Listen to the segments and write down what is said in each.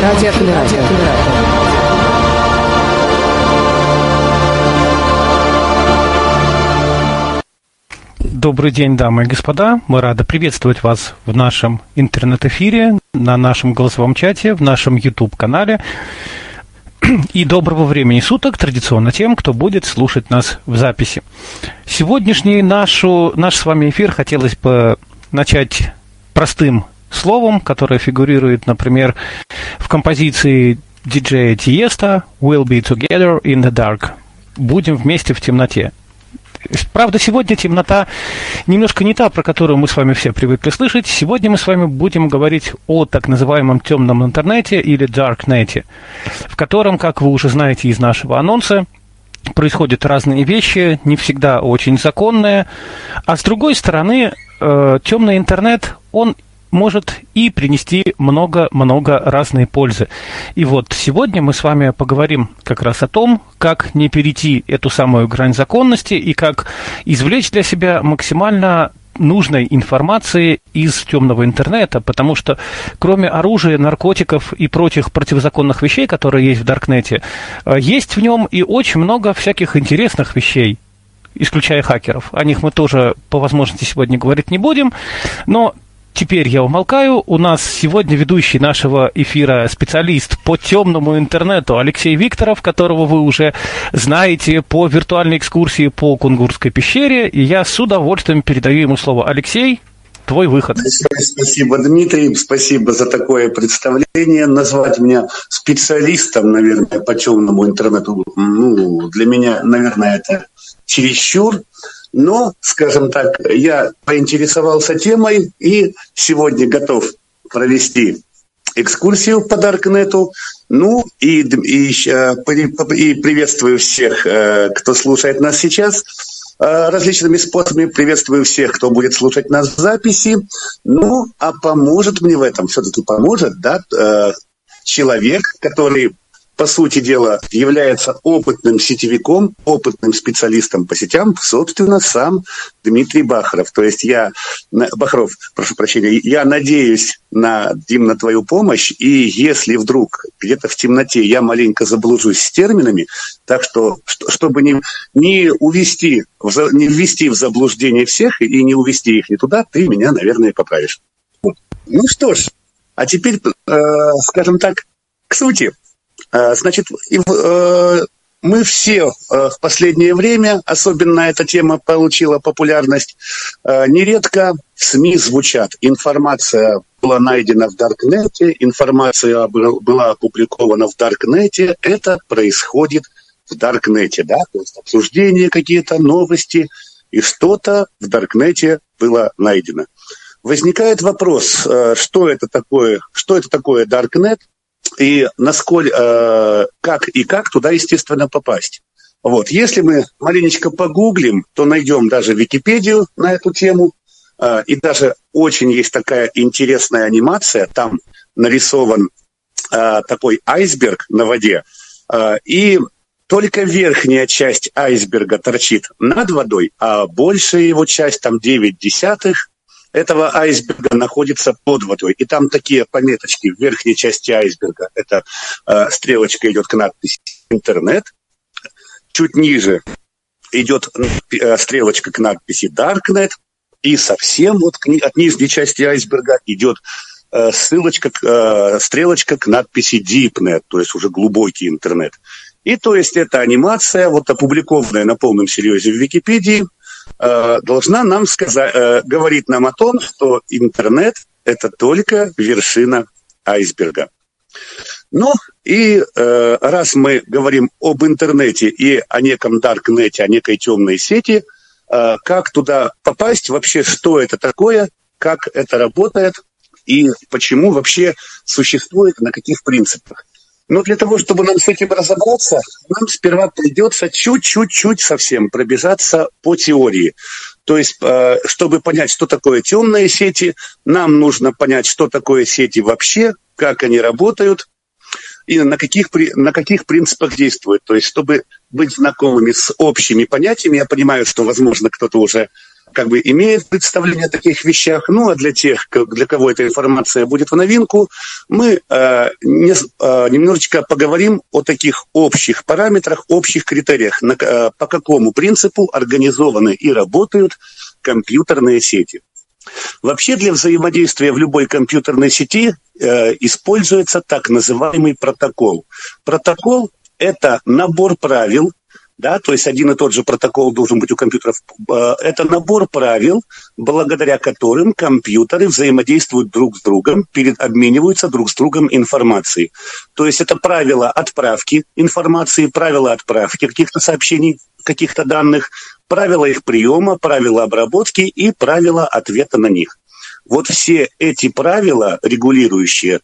Прямой эфир радио Телерадио. Добрый день, дамы и господа. Мы рады приветствовать вас в нашем интернет-эфире, на нашем голосовом чате, в нашем YouTube-канале. И доброго времени суток традиционно тем, кто будет слушать нас в записи. Сегодняшний нашу, наш с вами эфир хотелось бы начать простым словом, которое фигурирует, например, в композиции диджея Тиеста «We'll be together in the dark». «Будем вместе в темноте». Правда, сегодня темнота немножко не та, про которую мы с вами все привыкли слышать. Сегодня мы с вами будем говорить о так называемом темном интернете или darknet, в котором, как вы уже знаете из нашего анонса, происходят разные вещи, не всегда очень законные. А с другой стороны, э, темный интернет, он может и принести много-много разной пользы. И вот сегодня мы с вами поговорим как раз о том, как не перейти эту самую грань законности и как извлечь для себя максимально нужной информации из темного интернета, потому что кроме оружия, наркотиков и прочих противозаконных вещей, которые есть в Даркнете, э, есть в нем и очень много всяких интересных вещей, исключая хакеров. О них мы тоже по возможности сегодня говорить не будем, но Теперь я умолкаю. У нас сегодня ведущий нашего эфира специалист по темному интернету Алексей Викторов, которого вы уже знаете по виртуальной экскурсии по Кунгурской пещере. И я с удовольствием передаю ему слово. Алексей, твой выход. Спасибо, Дмитрий, спасибо за такое представление. Назвать меня специалистом, наверное, по темному интернету, ну, для меня, наверное, это чересчур. Но, скажем так, я поинтересовался темой и сегодня готов провести экскурсию по Даркнету. Ну и, и, и приветствую всех, э, кто слушает нас сейчас э, различными способами. Приветствую всех, кто будет слушать нас в записи. Ну, а поможет мне в этом, все-таки поможет, да, э, человек, который по сути дела, является опытным сетевиком, опытным специалистом по сетям, собственно, сам Дмитрий Бахаров. То есть я, Бахаров, прошу прощения, я надеюсь на, Дим, на твою помощь, и если вдруг где-то в темноте я маленько заблужусь с терминами, так что, чтобы не, не увести, не ввести в заблуждение всех и не увести их не туда, ты меня, наверное, поправишь. Ну что ж, а теперь, э, скажем так, к сути. Э, значит, э, мы все э, в последнее время, особенно эта тема получила популярность, нередко в СМИ звучат. Информация была найдена в Даркнете, информация была опубликована в Даркнете. Это происходит в Даркнете, да, то есть обсуждения какие-то, новости, и что-то в Даркнете было найдено. Возникает вопрос, что это такое, что это такое Даркнет, и насколько, э, как и как туда, естественно, попасть. Вот. Если мы маленечко погуглим, то найдем даже Википедию на эту тему. Э, и даже очень есть такая интересная анимация. Там нарисован э, такой айсберг на воде. И только верхняя часть айсберга торчит над водой, а большая его часть, там 9 десятых, этого айсберга находится под водой. И там такие пометочки в верхней части айсберга. Это э, стрелочка идет к надписи «Интернет». Чуть ниже идет э, стрелочка к надписи «Даркнет». И совсем вот к, от нижней части айсберга идет э, ссылочка, э, стрелочка к надписи DeepNet, то есть уже глубокий интернет. И то есть эта анимация, вот опубликованная на полном серьезе в Википедии – должна нам сказать, э, говорить нам о том, что интернет – это только вершина айсберга. Ну и э, раз мы говорим об интернете и о неком даркнете, о некой темной сети, э, как туда попасть, вообще что это такое, как это работает и почему вообще существует, на каких принципах. Но для того, чтобы нам с этим разобраться, нам сперва придется чуть-чуть-чуть совсем пробежаться по теории. То есть, э, чтобы понять, что такое темные сети, нам нужно понять, что такое сети вообще, как они работают и на каких, на каких принципах действуют. То есть, чтобы быть знакомыми с общими понятиями, я понимаю, что, возможно, кто-то уже как бы имеет представление о таких вещах. Ну, а для тех, для кого эта информация будет в новинку, мы э, не, э, немножечко поговорим о таких общих параметрах, общих критериях, на, э, по какому принципу организованы и работают компьютерные сети. Вообще для взаимодействия в любой компьютерной сети э, используется так называемый протокол. Протокол – это набор правил, да, то есть один и тот же протокол должен быть у компьютеров. Э, это набор правил, благодаря которым компьютеры взаимодействуют друг с другом, перед, обмениваются друг с другом информацией. То есть это правила отправки информации, правила отправки каких-то сообщений, каких-то данных, правила их приема, правила обработки и правила ответа на них. Вот все эти правила, регулирующие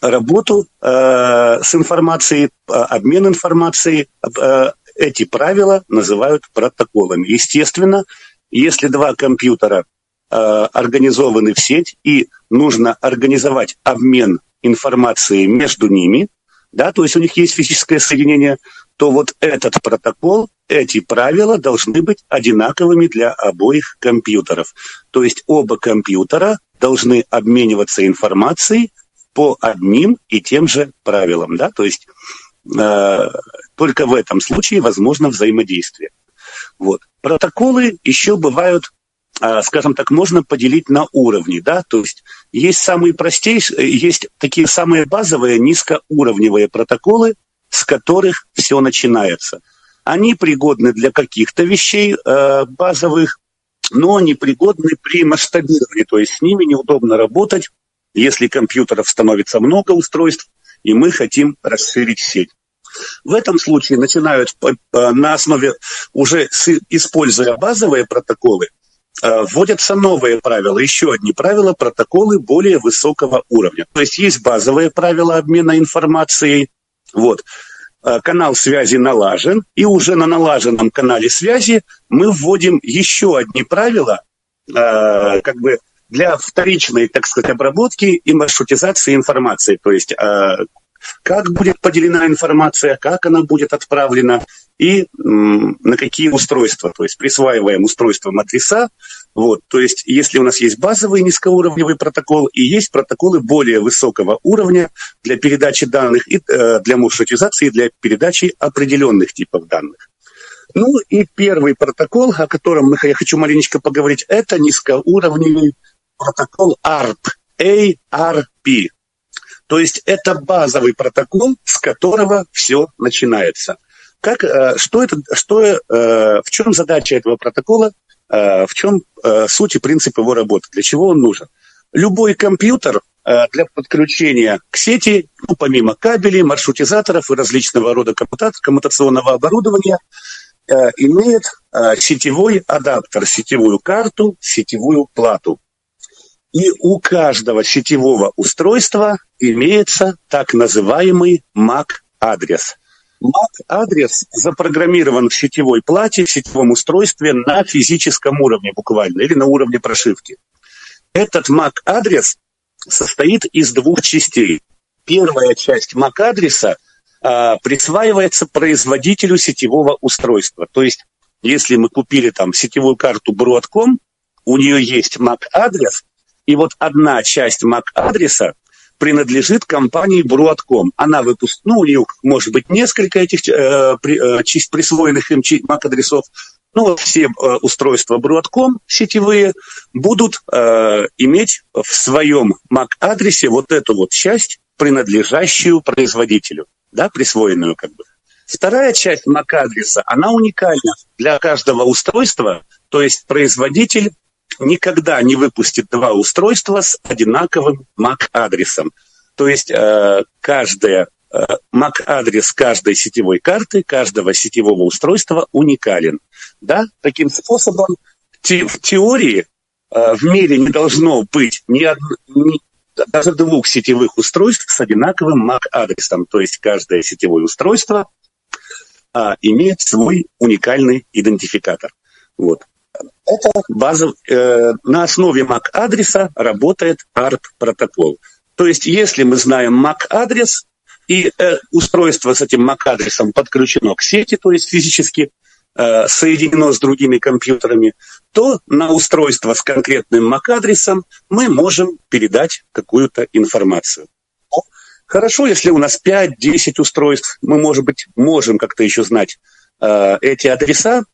работу э, с информацией, э, обмен информацией, э, эти правила называют протоколами. Естественно, если два компьютера э, организованы в сеть и нужно организовать обмен информацией между ними, да, то есть у них есть физическое соединение, то вот этот протокол, эти правила должны быть одинаковыми для обоих компьютеров. То есть оба компьютера должны обмениваться информацией по одним и тем же правилам. Да? То есть э, только в этом случае возможно взаимодействие. Вот. Протоколы еще бывают э, скажем так, можно поделить на уровни, да, то есть есть самые простейшие, есть такие самые базовые низкоуровневые протоколы, с которых все начинается. Они пригодны для каких-то вещей э, базовых, но они пригодны при масштабировании, то есть с ними неудобно работать, если компьютеров становится много устройств, и мы хотим расширить сеть. В этом случае начинают на основе, уже используя базовые протоколы, э, вводятся новые правила, еще одни правила, протоколы более высокого уровня. То есть есть базовые правила обмена информацией, вот. Э, канал связи налажен, и уже на налаженном канале связи мы вводим еще одни правила, э, как бы для вторичной, так сказать, обработки и маршрутизации информации. То есть как будет поделена информация, как она будет отправлена и на какие устройства. То есть присваиваем устройствам адреса, вот, то есть, если у нас есть базовый низкоуровневый протокол и есть протоколы более высокого уровня для передачи данных и э, для маршрутизации, для передачи определенных типов данных. Ну и первый протокол, о котором я хочу маленечко поговорить, это низкоуровневый протокол ARP, ARP. То есть это базовый протокол, с которого все начинается. Как, э, что это, что, э, в чем задача этого протокола? Э, в чем суть и принцип его работы, для чего он нужен. Любой компьютер для подключения к сети, ну, помимо кабелей, маршрутизаторов и различного рода коммутационного оборудования, имеет сетевой адаптер, сетевую карту, сетевую плату. И у каждого сетевого устройства имеется так называемый MAC-адрес – MAC-адрес запрограммирован в сетевой плате, в сетевом устройстве на физическом уровне буквально, или на уровне прошивки. Этот MAC-адрес состоит из двух частей. Первая часть MAC-адреса а, присваивается производителю сетевого устройства. То есть, если мы купили там сетевую карту Broadcom, у нее есть MAC-адрес, и вот одна часть MAC-адреса принадлежит компании Broadcom. Она выпустила, ну, у нее может быть несколько этих э, при, э, присвоенных им MAC-адресов, ну, вот все э, устройства Broadcom сетевые будут э, иметь в своем MAC-адресе вот эту вот часть, принадлежащую производителю, да, присвоенную как бы. Вторая часть MAC-адреса, она уникальна для каждого устройства, то есть производитель никогда не выпустит два устройства с одинаковым MAC-адресом. То есть э, каждая э, MAC-адрес каждой сетевой карты, каждого сетевого устройства уникален. Да? Таким способом те, в теории э, в мире не должно быть ни, од... ни даже двух сетевых устройств с одинаковым MAC-адресом. То есть каждое сетевое устройство а, имеет свой уникальный идентификатор. Вот. Это база, э, на основе MAC-адреса работает ARP-протокол. То есть, если мы знаем MAC-адрес, и э, устройство с этим MAC-адресом подключено к сети, то есть физически, э, соединено с другими компьютерами, то на устройство с конкретным MAC-адресом мы можем передать какую-то информацию. Хорошо, если у нас 5-10 устройств, мы, может быть, можем как-то еще знать э, эти адреса,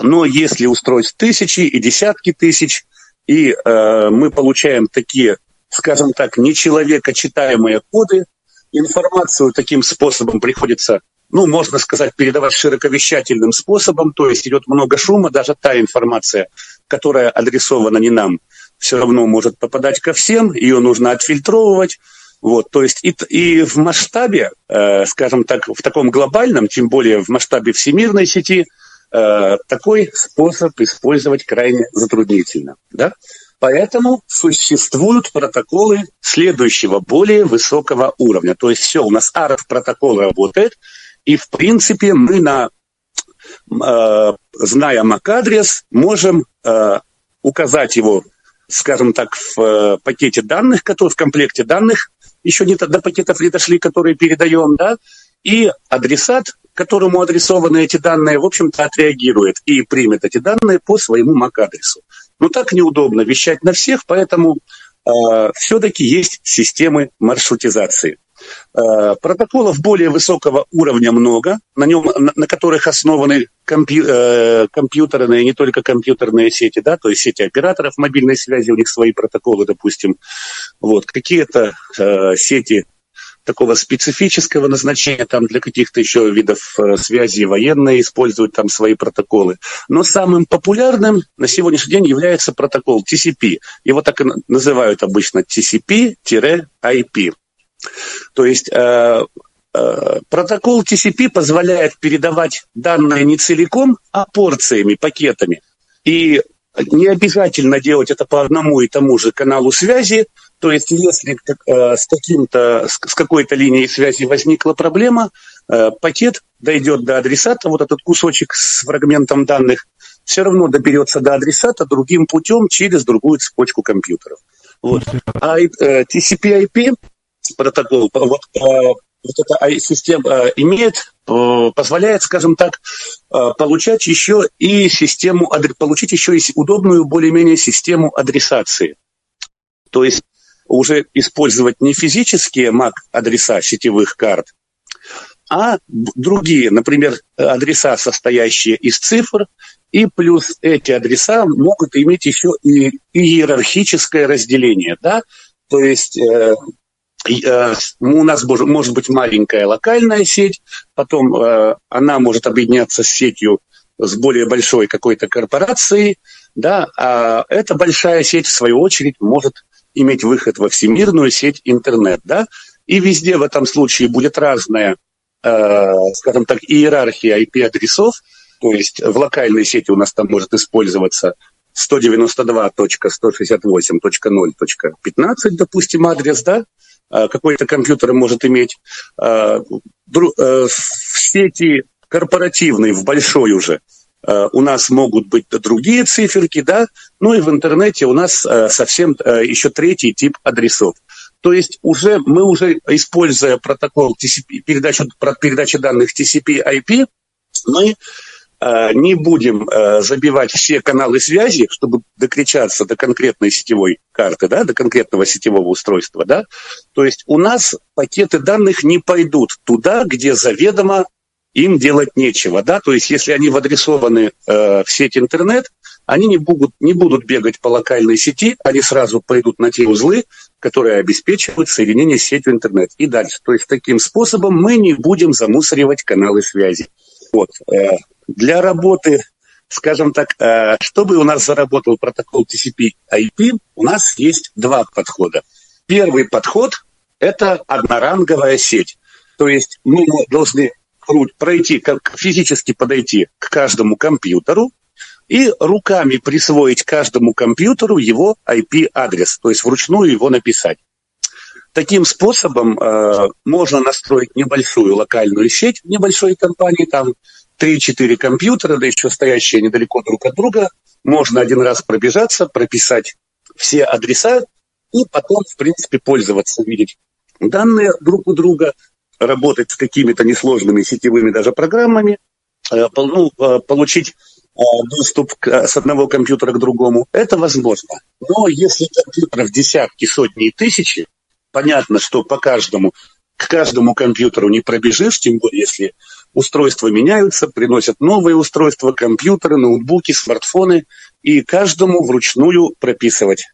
но если устройств тысячи и десятки тысяч, и э, мы получаем такие, скажем так, нечеловекочитаемые коды, информацию таким способом приходится, ну, можно сказать, передавать широковещательным способом, то есть идет много шума, даже та информация, которая адресована не нам, все равно может попадать ко всем, ее нужно отфильтровывать, вот, то есть и, и в масштабе, э, скажем так, в таком глобальном, тем более в масштабе всемирной сети, э, такой способ использовать крайне затруднительно. Да? Поэтому существуют протоколы следующего, более высокого уровня. То есть все, у нас ARF протокол работает, и в принципе мы на э, зная MAC-адрес, можем э, указать его, скажем так, в э, пакете данных, который в комплекте данных, еще не до пакетов не дошли, которые передаем, да, и адресат, которому адресованы эти данные, в общем-то, отреагирует и примет эти данные по своему MAC-адресу. Но так неудобно вещать на всех, поэтому э, все-таки есть системы маршрутизации. Э, протоколов более высокого уровня много, на, нем, на, на которых основаны компью, э, компьютерные, не только компьютерные сети, да, то есть сети операторов мобильной связи, у них свои протоколы, допустим. Вот, какие-то э, сети такого специфического назначения, там для каких-то еще видов э, связи военные используют там свои протоколы. Но самым популярным на сегодняшний день является протокол TCP. Его так и называют обычно TCP-IP. То есть э, э, протокол TCP позволяет передавать данные не целиком, а порциями, пакетами. И не обязательно делать это по одному и тому же каналу связи. То есть, если э, с, каким-то, с какой-то линией связи возникла проблема, э, пакет дойдет до адресата, вот этот кусочек с фрагментом данных, все равно доберется до адресата другим путем через другую цепочку компьютеров. Вот. А э, TCP-IP протокол, вот, вот эта система имеет, позволяет, скажем так, получать еще и систему, получить еще и удобную более-менее систему адресации. То есть уже использовать не физические MAC-адреса сетевых карт, а другие, например, адреса, состоящие из цифр, и плюс эти адреса могут иметь еще и иерархическое разделение, да, то есть Э, у нас может быть маленькая локальная сеть, потом э, она может объединяться с сетью с более большой какой-то корпорацией, да, а эта большая сеть, в свою очередь, может иметь выход во всемирную сеть интернет, да, и везде в этом случае будет разная, э, скажем так, иерархия IP-адресов, то есть в локальной сети у нас там может использоваться 192.168.0.15, допустим, адрес, да, Э, какой-то компьютер может иметь. Э, э, в сети корпоративной, в большой уже, у нас могут быть другие циферки, да, ну и в интернете у нас совсем еще третий тип адресов. То есть уже мы уже, используя протокол TCP, передачу, передачи данных TCP-IP, мы Э, не будем э, забивать все каналы связи, чтобы докричаться до конкретной сетевой карты, да, до конкретного сетевого устройства, да, то есть у нас пакеты данных не пойдут туда, где заведомо им делать нечего, да, то есть если они адресованы э, в сеть интернет, они не будут, не будут бегать по локальной сети, они сразу пойдут на те узлы, которые обеспечивают соединение с сетью интернет. И дальше. То есть таким способом мы не будем замусоривать каналы связи. Вот. Э, для работы, скажем так, э, чтобы у нас заработал протокол TCP-IP, у нас есть два подхода. Первый подход – это одноранговая сеть. То есть мы должны пройти, физически подойти к каждому компьютеру и руками присвоить каждому компьютеру его IP-адрес, то есть вручную его написать. Таким способом э, можно настроить небольшую локальную сеть в небольшой компании, там 3-4 компьютера, да еще стоящие недалеко друг от друга. Можно один раз пробежаться, прописать все адреса и потом, в принципе, пользоваться, видеть данные друг у друга, работать с какими-то несложными сетевыми даже программами. ну, получить доступ с одного компьютера к другому, это возможно. Но если компьютеров десятки, сотни и тысячи, понятно, что по каждому, к каждому компьютеру не пробежишь, тем более если устройства меняются, приносят новые устройства, компьютеры, ноутбуки, смартфоны, и каждому вручную прописывать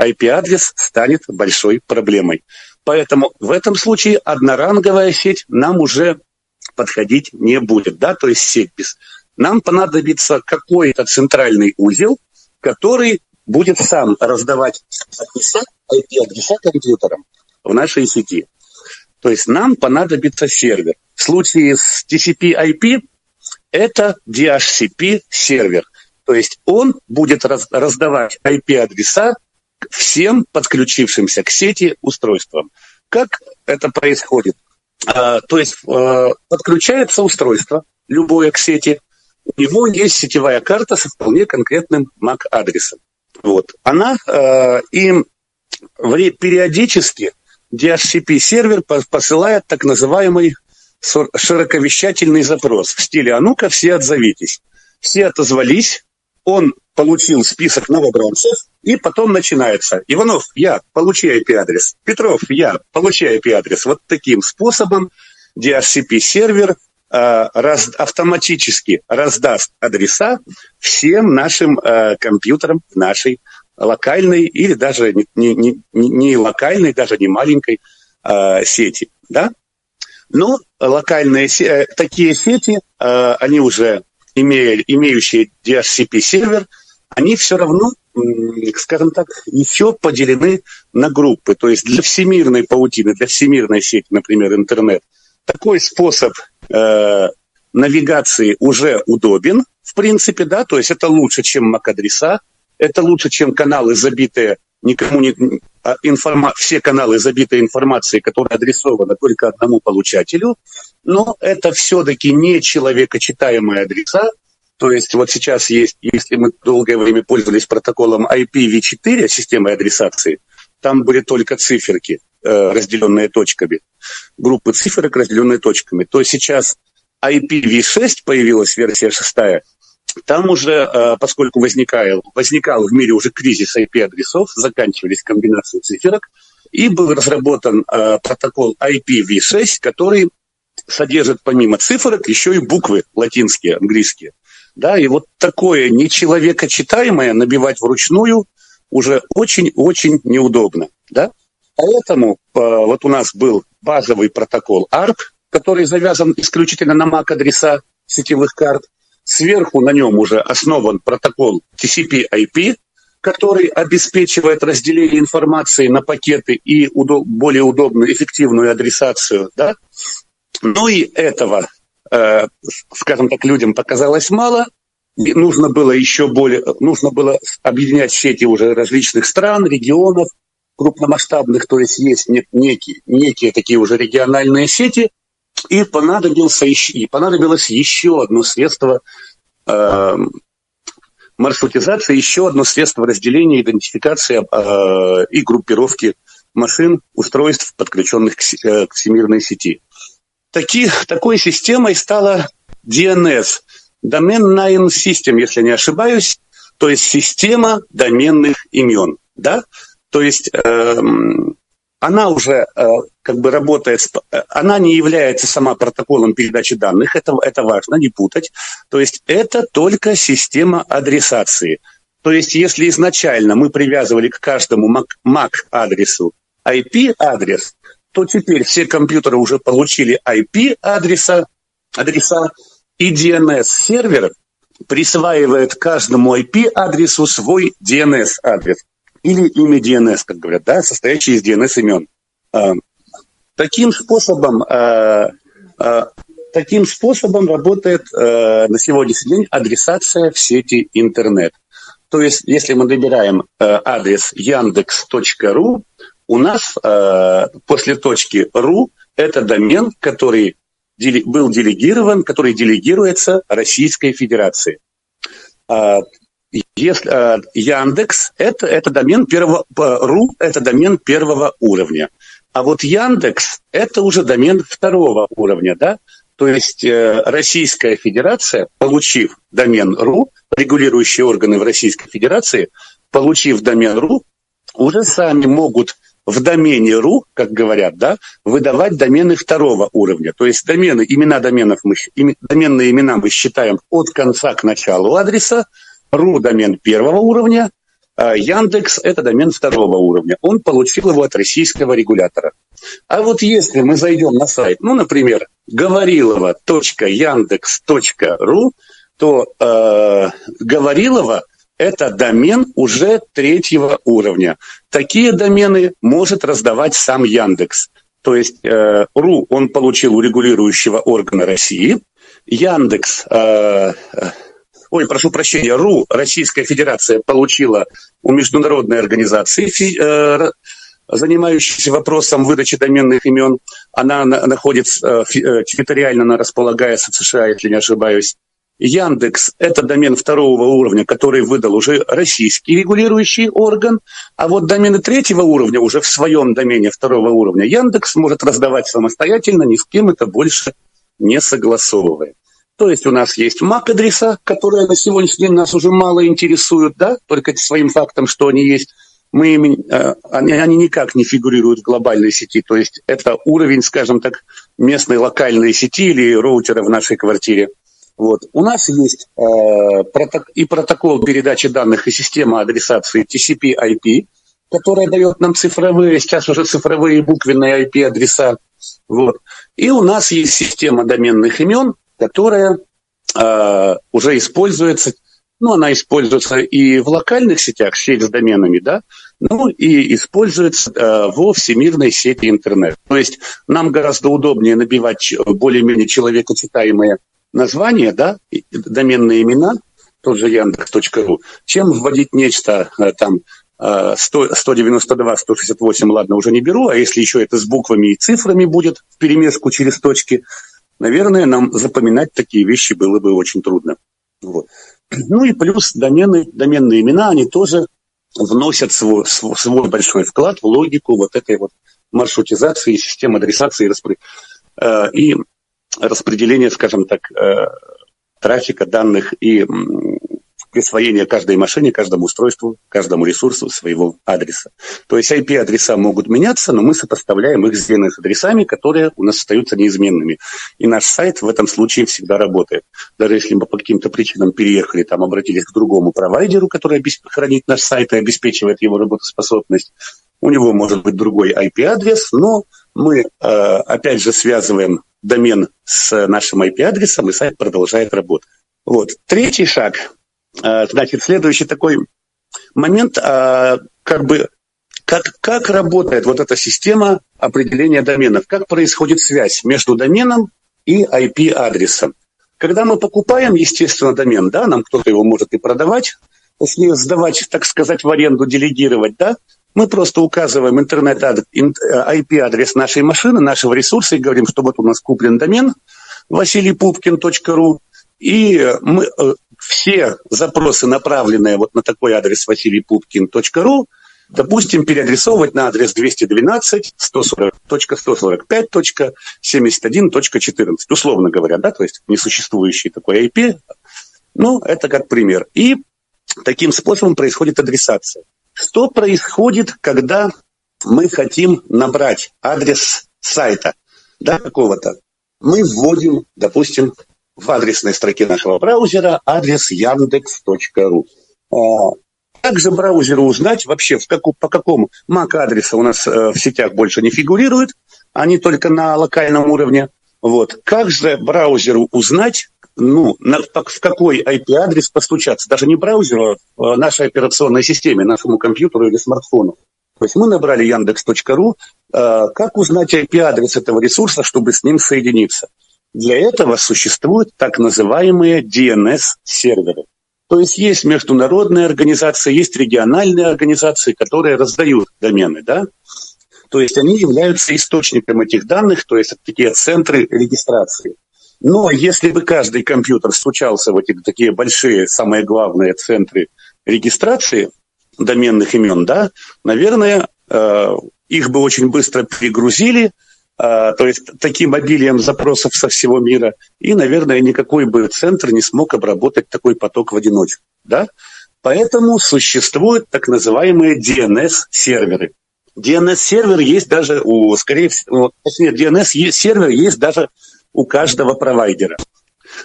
IP-адрес станет большой проблемой. Поэтому в этом случае одноранговая сеть нам уже подходить не будет, да, то есть сеть без. Нам понадобится какой-то центральный узел, который будет сам раздавать адреса, IP-адреса компьютерам в нашей сети. То есть нам понадобится сервер. В случае с TCP-IP это DHCP сервер. То есть он будет раз, раздавать IP-адреса всем подключившимся к сети устройствам. Как это происходит? А, то есть а, подключается устройство, любое к сети, у него есть сетевая карта со вполне конкретным MAC-адресом. Вот. Она а, им периодически DHCP-сервер посылает так называемый широковещательный запрос в стиле «А ну-ка, все отзовитесь». Все отозвались, он получил список новобранцев, и потом начинается «Иванов, я, получи IP-адрес». «Петров, я, получи IP-адрес». Вот таким способом DHCP-сервер э, раз, автоматически раздаст адреса всем нашим э, компьютерам нашей локальной или даже не, не, не, не локальной, даже не маленькой э, сети. Да? Но локальные э, такие сети, э, они уже имея, имеющие DHCP-сервер, они все равно, скажем так, еще поделены на группы. То есть для всемирной паутины, для всемирной сети, например, интернет, такой способ э, навигации уже удобен, в принципе, да, то есть это лучше, чем MAC-адреса, это лучше, чем каналы, забитые никому не... А информа, все каналы забиты информацией, которая адресована только одному получателю, но это все-таки не человекочитаемые адреса, то есть вот сейчас есть, если мы долгое время пользовались протоколом IPv4, системой адресации, там были только циферки, э, разделенные точками, группы циферок, разделенные точками, то сейчас IPv6 появилась версия шестая, там уже, э, поскольку возникал, возникал в мире уже кризис IP-адресов, заканчивались комбинации циферок, и был разработан э, протокол IPv6, который содержит помимо цифрок еще и буквы латинские, английские. Да, и вот такое нечеловекочитаемое набивать вручную уже очень-очень неудобно. Да? Поэтому э, вот у нас был базовый протокол ARP, который завязан исключительно на MAC-адреса сетевых карт. Сверху на нем уже основан протокол TCP-IP, который обеспечивает разделение информации на пакеты и удоб- более удобную, эффективную адресацию. Да? Ну и этого, э, скажем так, людям показалось мало. И нужно было еще более, нужно было объединять сети уже различных стран, регионов, крупномасштабных, то есть есть некие, некие такие уже региональные сети, и понадобился и понадобилось еще одно средство э, маршрутизации, еще одно средство разделения, идентификации э, и группировки машин, устройств, подключенных к, э, к всемирной сети. Таки, такой системой стала DNS, Domain Name System, если не ошибаюсь, то есть система доменных имен. Да? То есть э, она уже э, как бы работает, э, она не является сама протоколом передачи данных, это, это важно, не путать. То есть это только система адресации. То есть если изначально мы привязывали к каждому MAC-адресу IP-адрес, то теперь все компьютеры уже получили IP-адреса, адреса, и DNS-сервер присваивает каждому IP-адресу свой DNS-адрес или имя DNS, как говорят, да, состоящее из DNS имен. А, таким способом, а, а, таким способом работает на сегодняшний день адресация в сети интернет. То есть, если мы набираем адрес yandex.ru, у нас после точки .ru это домен, который был делегирован, который делегируется Российской Федерации. Если, э, Яндекс это, это домен первого, РУ это домен первого уровня. А вот Яндекс это уже домен второго уровня, да? То То есть э, Российская Федерация, получив домен .ру, регулирующие органы в Российской Федерации, получив домен .ру, уже сами могут в домене .ру, как говорят, да, выдавать домены второго уровня. То есть домены, имена доменов мы, доменные имена мы считаем от конца к началу адреса, .ру домен первого уровня, а Яндекс – это домен второго уровня. Он получил его от российского регулятора. А вот если мы зайдем на сайт, ну, например, говорилова.яндекс.ру, то э, Говорилова – это домен уже третьего уровня. Такие домены может раздавать сам Яндекс. То есть э, РУ он получил у регулирующего органа России, Яндекс э, ой, прошу прощения, РУ, Российская Федерация, получила у международной организации, э, занимающейся вопросом выдачи доменных имен. Она находится э, э, территориально, она располагается в США, если не ошибаюсь. Яндекс – это домен второго уровня, который выдал уже российский регулирующий орган, а вот домены третьего уровня уже в своем домене второго уровня Яндекс может раздавать самостоятельно, ни с кем это больше не согласовывая. То есть у нас есть MAC-адреса, которые на сегодняшний день нас уже мало интересуют, да, только своим фактом, что они есть. Мы ими, э, они, они никак не фигурируют в глобальной сети. То есть это уровень, скажем так, местной локальной сети или роутера в нашей квартире. Вот. У нас есть э, проток и протокол передачи данных и система адресации TCP-IP, которая дает нам цифровые, сейчас уже цифровые буквенные IP-адреса. Вот. И у нас есть система доменных имен, которая э, уже используется, ну, она используется и в локальных сетях, сеть с доменами, да, ну, и используется э, во всемирной сети интернет. То есть нам гораздо удобнее набивать более-менее человекочитаемые названия, да, доменные имена, тот же Яндекс.ру, чем вводить нечто э, там 100, 192, 168, ладно, уже не беру, а если еще это с буквами и цифрами будет в перемешку через точки, наверное, нам запоминать такие вещи было бы очень трудно. Вот. Ну и плюс домены, доменные имена, они тоже вносят свой, свой большой вклад в логику вот этой вот маршрутизации, системы адресации распри... э, и распределения, скажем так, э, трафика данных и присвоение каждой машине, каждому устройству, каждому ресурсу своего адреса. То есть IP-адреса могут меняться, но мы сопоставляем их с DNS-адресами, которые у нас остаются неизменными. И наш сайт в этом случае всегда работает. Даже если мы по каким-то причинам переехали, там обратились к другому провайдеру, который хранит наш сайт и обеспечивает его работоспособность, у него может быть другой IP-адрес, но мы, э, опять же, связываем домен с нашим IP-адресом, и сайт продолжает работать. Вот. Третий шаг значит, следующий такой момент, а, как бы, как, как работает вот эта система определения доменов, как происходит связь между доменом и IP-адресом. Когда мы покупаем, естественно, домен, да, нам кто-то его может и продавать, если сдавать, так сказать, в аренду, делегировать, да, мы просто указываем интернет IP-адрес нашей машины, нашего ресурса и говорим, что вот у нас куплен домен василийпупкин.ру, и мы, э, все запросы, направленные вот на такой адрес василийпупкин.ру, допустим, переадресовывать на адрес 212 140.140.5.71.14, условно говоря, да, то есть несуществующий такой IP. Ну, это как пример. И таким способом происходит адресация. Что происходит, когда мы хотим набрать адрес сайта, да, какого-то? Мы вводим, допустим, в адресной строке нашего браузера адрес яндекс.ру. Как же браузеру узнать вообще, в каку, по какому MAC-адресу у нас э, в сетях больше не фигурирует, они только на локальном уровне. Вот. Как же браузеру узнать, ну, на, в какой IP-адрес постучаться? Даже не браузеру, а нашей операционной системе, нашему компьютеру или смартфону. То есть мы набрали яндекс.ру, э, как узнать IP-адрес этого ресурса, чтобы с ним соединиться? Для этого существуют так называемые DNS-серверы. То есть есть международные организации, есть региональные организации, которые раздают домены, да? То есть они являются источником этих данных, то есть это такие центры регистрации. Но если бы каждый компьютер стучался в эти такие большие, самые главные центры регистрации доменных имен, да, наверное, э, их бы очень быстро перегрузили, то есть таким обилием запросов со всего мира, и, наверное, никакой бы центр не смог обработать такой поток в одиночку. Да? Поэтому существуют так называемые DNS-серверы. DNS-сервер есть даже у, скорее всего, точнее, DNS-сервер есть даже у каждого провайдера.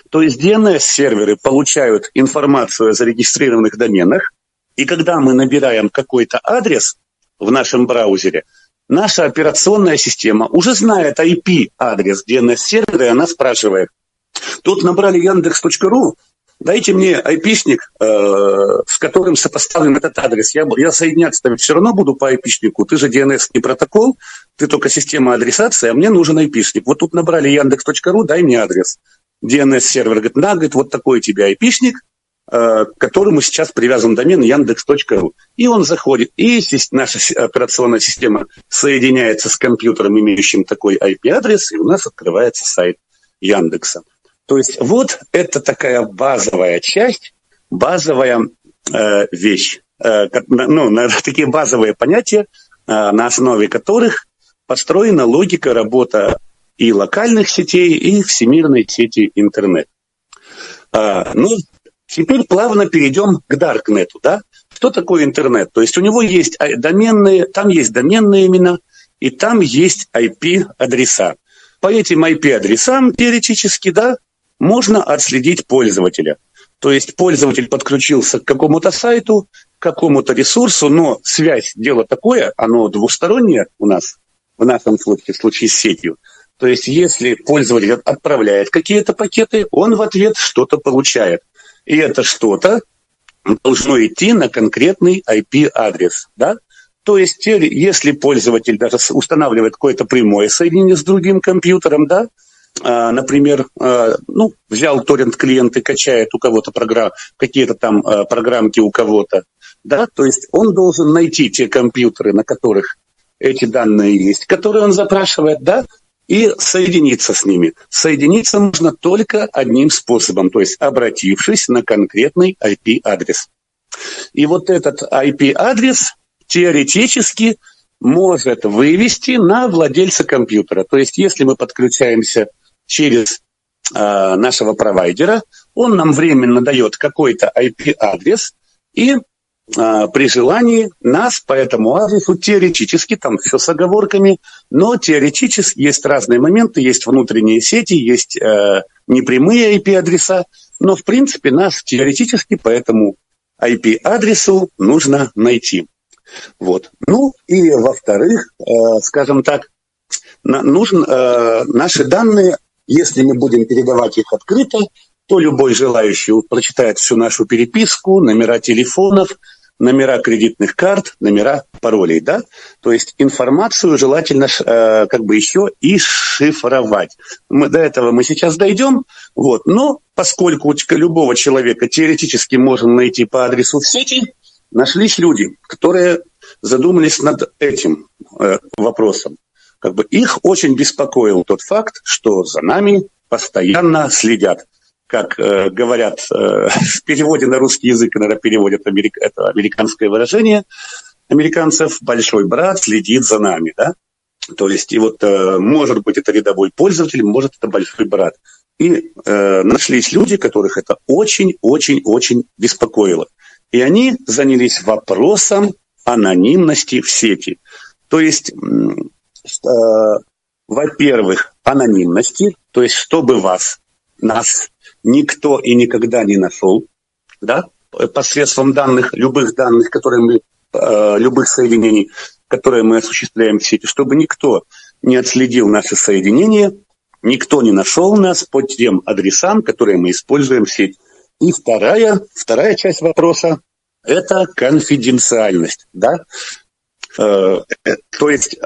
То есть DNS-серверы получают информацию о зарегистрированных доменах, и когда мы набираем какой-то адрес в нашем браузере, наша операционная система уже знает IP-адрес DNS-сервера, она спрашивает, тут набрали яндекс.ру, дайте мне айпишник, э, с которым сопоставим этот адрес. Я, я соединяться все равно буду по айпишнику. Ты же DNS не протокол, ты только система адресации, а мне нужен айпишник. Вот тут набрали яндекс.ру, дай мне адрес. DNS-сервер говорит, да, говорит, вот такой у тебя айпишник, к которому сейчас привязан домен яндекс.ру. И он заходит, и наша операционная система соединяется с компьютером, имеющим такой IP-адрес, и у нас открывается сайт Яндекса. То есть вот это такая базовая часть, базовая э, вещь, э, ну, такие базовые понятия, э, на основе которых построена логика работы и локальных сетей, и всемирной сети интернет. А, ну, теперь плавно перейдем к Даркнету. Да? Что такое интернет? То есть у него есть а, доменные, там есть доменные имена, и там есть IP-адреса. По этим IP-адресам теоретически, да, можно отследить пользователя. То есть пользователь подключился к какому-то сайту, к какому-то ресурсу, но связь, дело такое, оно двустороннее у нас, в нашем случае, в случае с сетью. То есть если пользователь отправляет какие-то пакеты, он в ответ что-то получает. И это что-то должно идти на конкретный IP-адрес. Да? То есть если пользователь даже устанавливает какое-то прямое соединение с другим компьютером, да, а, например, а, ну, взял торрент-клиент и качает у кого-то программ, какие-то там а, программки у кого-то, да, то есть он должен найти те компьютеры, на которых эти данные есть, которые он запрашивает, да, и соединиться с ними. Соединиться можно только одним способом, то есть обратившись на конкретный IP-адрес. И вот этот IP-адрес теоретически может вывести на владельца компьютера. То есть если мы подключаемся через э, нашего провайдера, он нам временно дает какой-то IP-адрес, и при желании нас по этому адресу теоретически, там все с оговорками, но теоретически есть разные моменты, есть внутренние сети, есть э, непрямые IP-адреса, но в принципе нас теоретически по этому IP-адресу нужно найти. Вот. Ну и во-вторых, э, скажем так, на, нужен, э, наши данные если мы будем передавать их открыто, то любой желающий прочитает всю нашу переписку, номера телефонов, номера кредитных карт, номера паролей, да? То есть информацию желательно э, как бы еще и шифровать. Мы, до этого мы сейчас дойдем, вот. Но поскольку любого человека теоретически можно найти по адресу в сети, нашлись люди, которые задумались над этим э, вопросом как бы их очень беспокоил тот факт, что за нами постоянно следят. Как э, говорят э, в переводе на русский язык, наверное, переводят америк... это американское выражение американцев, большой брат следит за нами, да? То есть, и вот, э, может быть, это рядовой пользователь, может, это большой брат. И э, нашлись люди, которых это очень-очень-очень беспокоило. И они занялись вопросом анонимности в сети. То есть э, во-первых, анонимности, то есть чтобы вас, нас никто и никогда не нашел, да, посредством данных, любых данных, которые мы, э, любых соединений, которые мы осуществляем в сети, чтобы никто не отследил наши соединения, никто не нашел нас по тем адресам, которые мы используем в сети. И вторая, вторая часть вопроса – это конфиденциальность. Да? Э, то есть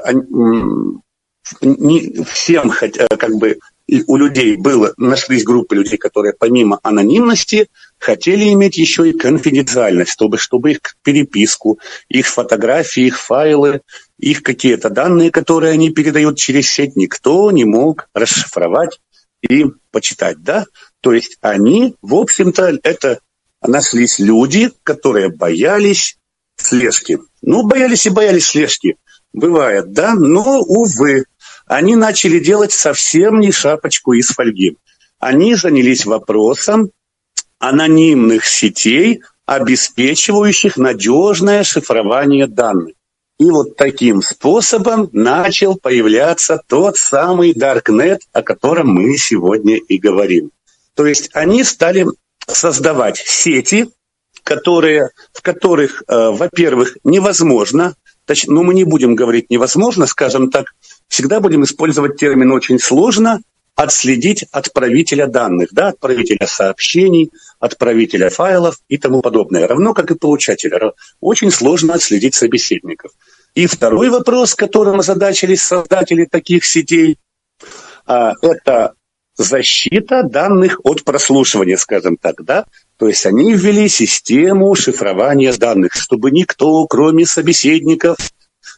не всем хотя, как бы у людей было, нашлись группы людей, которые помимо анонимности хотели иметь еще и конфиденциальность, чтобы, чтобы их переписку, их фотографии, их файлы, их какие-то данные, которые они передают через сеть, никто не мог расшифровать и почитать, да? То есть они, в общем-то, это нашлись люди, которые боялись слежки. Ну, боялись и боялись слежки. Бывает, да, но, увы, они начали делать совсем не шапочку из фольги. Они занялись вопросом анонимных сетей, обеспечивающих надежное шифрование данных. И вот таким способом начал появляться тот самый Darknet, о котором мы сегодня и говорим. То есть они стали создавать сети, которые, в которых, э, во-первых, невозможно, точ, ну мы не будем говорить невозможно, скажем так, всегда будем использовать термин очень сложно, отследить отправителя данных, да, отправителя сообщений, отправителя файлов и тому подобное. Равно как и получателя. Очень сложно отследить собеседников. И второй вопрос, которым озадачились создатели таких сетей, а, это защита данных от прослушивания, скажем так, да? То есть они ввели систему шифрования данных, чтобы никто, кроме собеседников,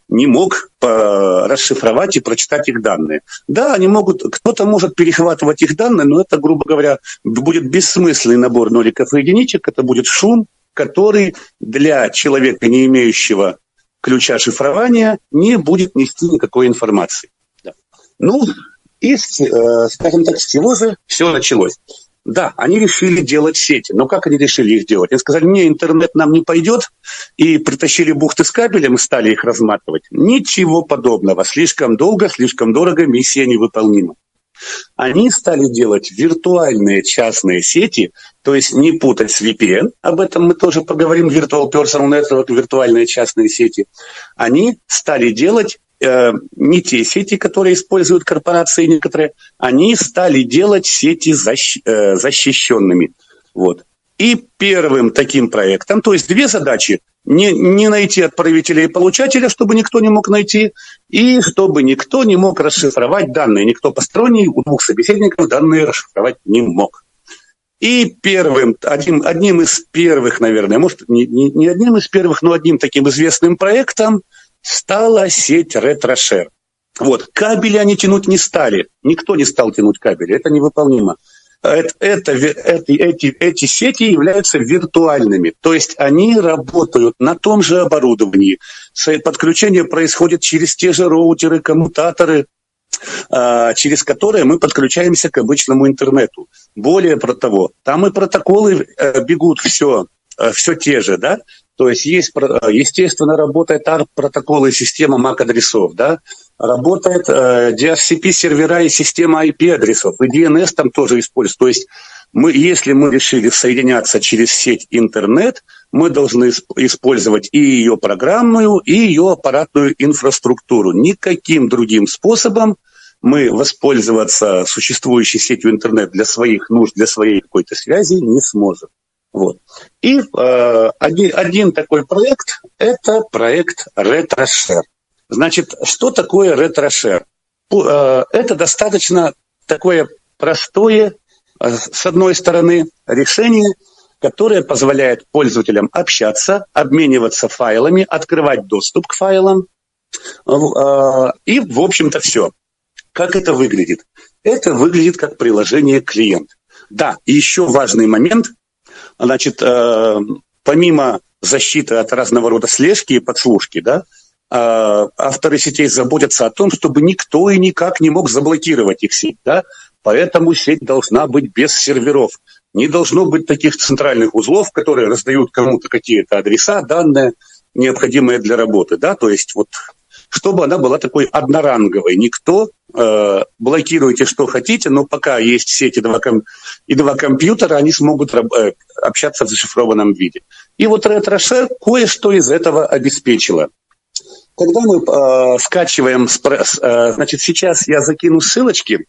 не мог расшифровать и прочитать их данные. Да, они могут, кто-то может перехватывать их данные, но это, грубо говоря, будет бессмысленный набор ноликов и единичек, это будет шум, который для человека, не имеющего ключа шифрования, не будет нести никакой информации. Да. Ну, и, э, скажем так, с чего же все началось? Да, они решили делать сети. Но как они решили их делать? Они сказали, не, интернет нам не пойдет, и притащили бухты с кабелем и стали их разматывать. Ничего подобного. Слишком долго, слишком дорого, миссия невыполнима. Они стали делать виртуальные частные сети, то есть не путать с VPN, об этом мы тоже поговорим, Virtual Personal Network, виртуальные частные сети. Они стали делать э, не те сети, которые используют корпорации некоторые, они стали делать сети защ, э, защищенными. Вот. И первым таким проектом, то есть две задачи, не, не найти отправителя и получателя, чтобы никто не мог найти, и чтобы никто не мог расшифровать данные. Никто посторонний у двух собеседников данные расшифровать не мог. И первым, одним, одним из первых, наверное, может, не, не, не одним из первых, но одним таким известным проектом – стала сеть RetroShare. Вот, кабели они тянуть не стали. Никто не стал тянуть кабели. Это невыполнимо. Это, это, эти, эти, эти сети являются виртуальными. То есть они работают на том же оборудовании. Подключение происходит через те же роутеры, коммутаторы, а, через которые мы подключаемся к обычному интернету. Более того, там и протоколы э, бегут все, э, все те же, да, то есть есть, естественно, работает ARP-протокол и система MAC-адресов, да, работает э, DHCP-сервера и система IP-адресов, и DNS там тоже используется. То есть мы, если мы решили соединяться через сеть интернет, мы должны использовать и ее программную, и ее аппаратную инфраструктуру. Никаким другим способом мы воспользоваться существующей сетью интернет для своих нужд, для своей какой-то связи не сможем. Вот. И э, один, один такой проект – это проект RetroShare. Значит, что такое RetroShare? Э, это достаточно такое простое, э, с одной стороны, решение, которое позволяет пользователям общаться, обмениваться файлами, открывать доступ к файлам. Э, и, в общем-то, все. Как это выглядит? Это выглядит как приложение клиент. Да, и еще важный момент – Значит, э, помимо защиты от разного рода слежки и подслушки, да, э, авторы сетей заботятся о том, чтобы никто и никак не мог заблокировать их сеть. Да? Поэтому сеть должна быть без серверов. Не должно быть таких центральных узлов, которые раздают кому-то какие-то адреса, данные, необходимые для работы. Да? То есть вот чтобы она была такой одноранговой. Никто э, блокируйте что хотите, но пока есть сети два, и два компьютера, они смогут э, общаться в зашифрованном виде. И вот RetroShare кое-что из этого обеспечила. Когда мы э, скачиваем, э, значит, сейчас я закину ссылочки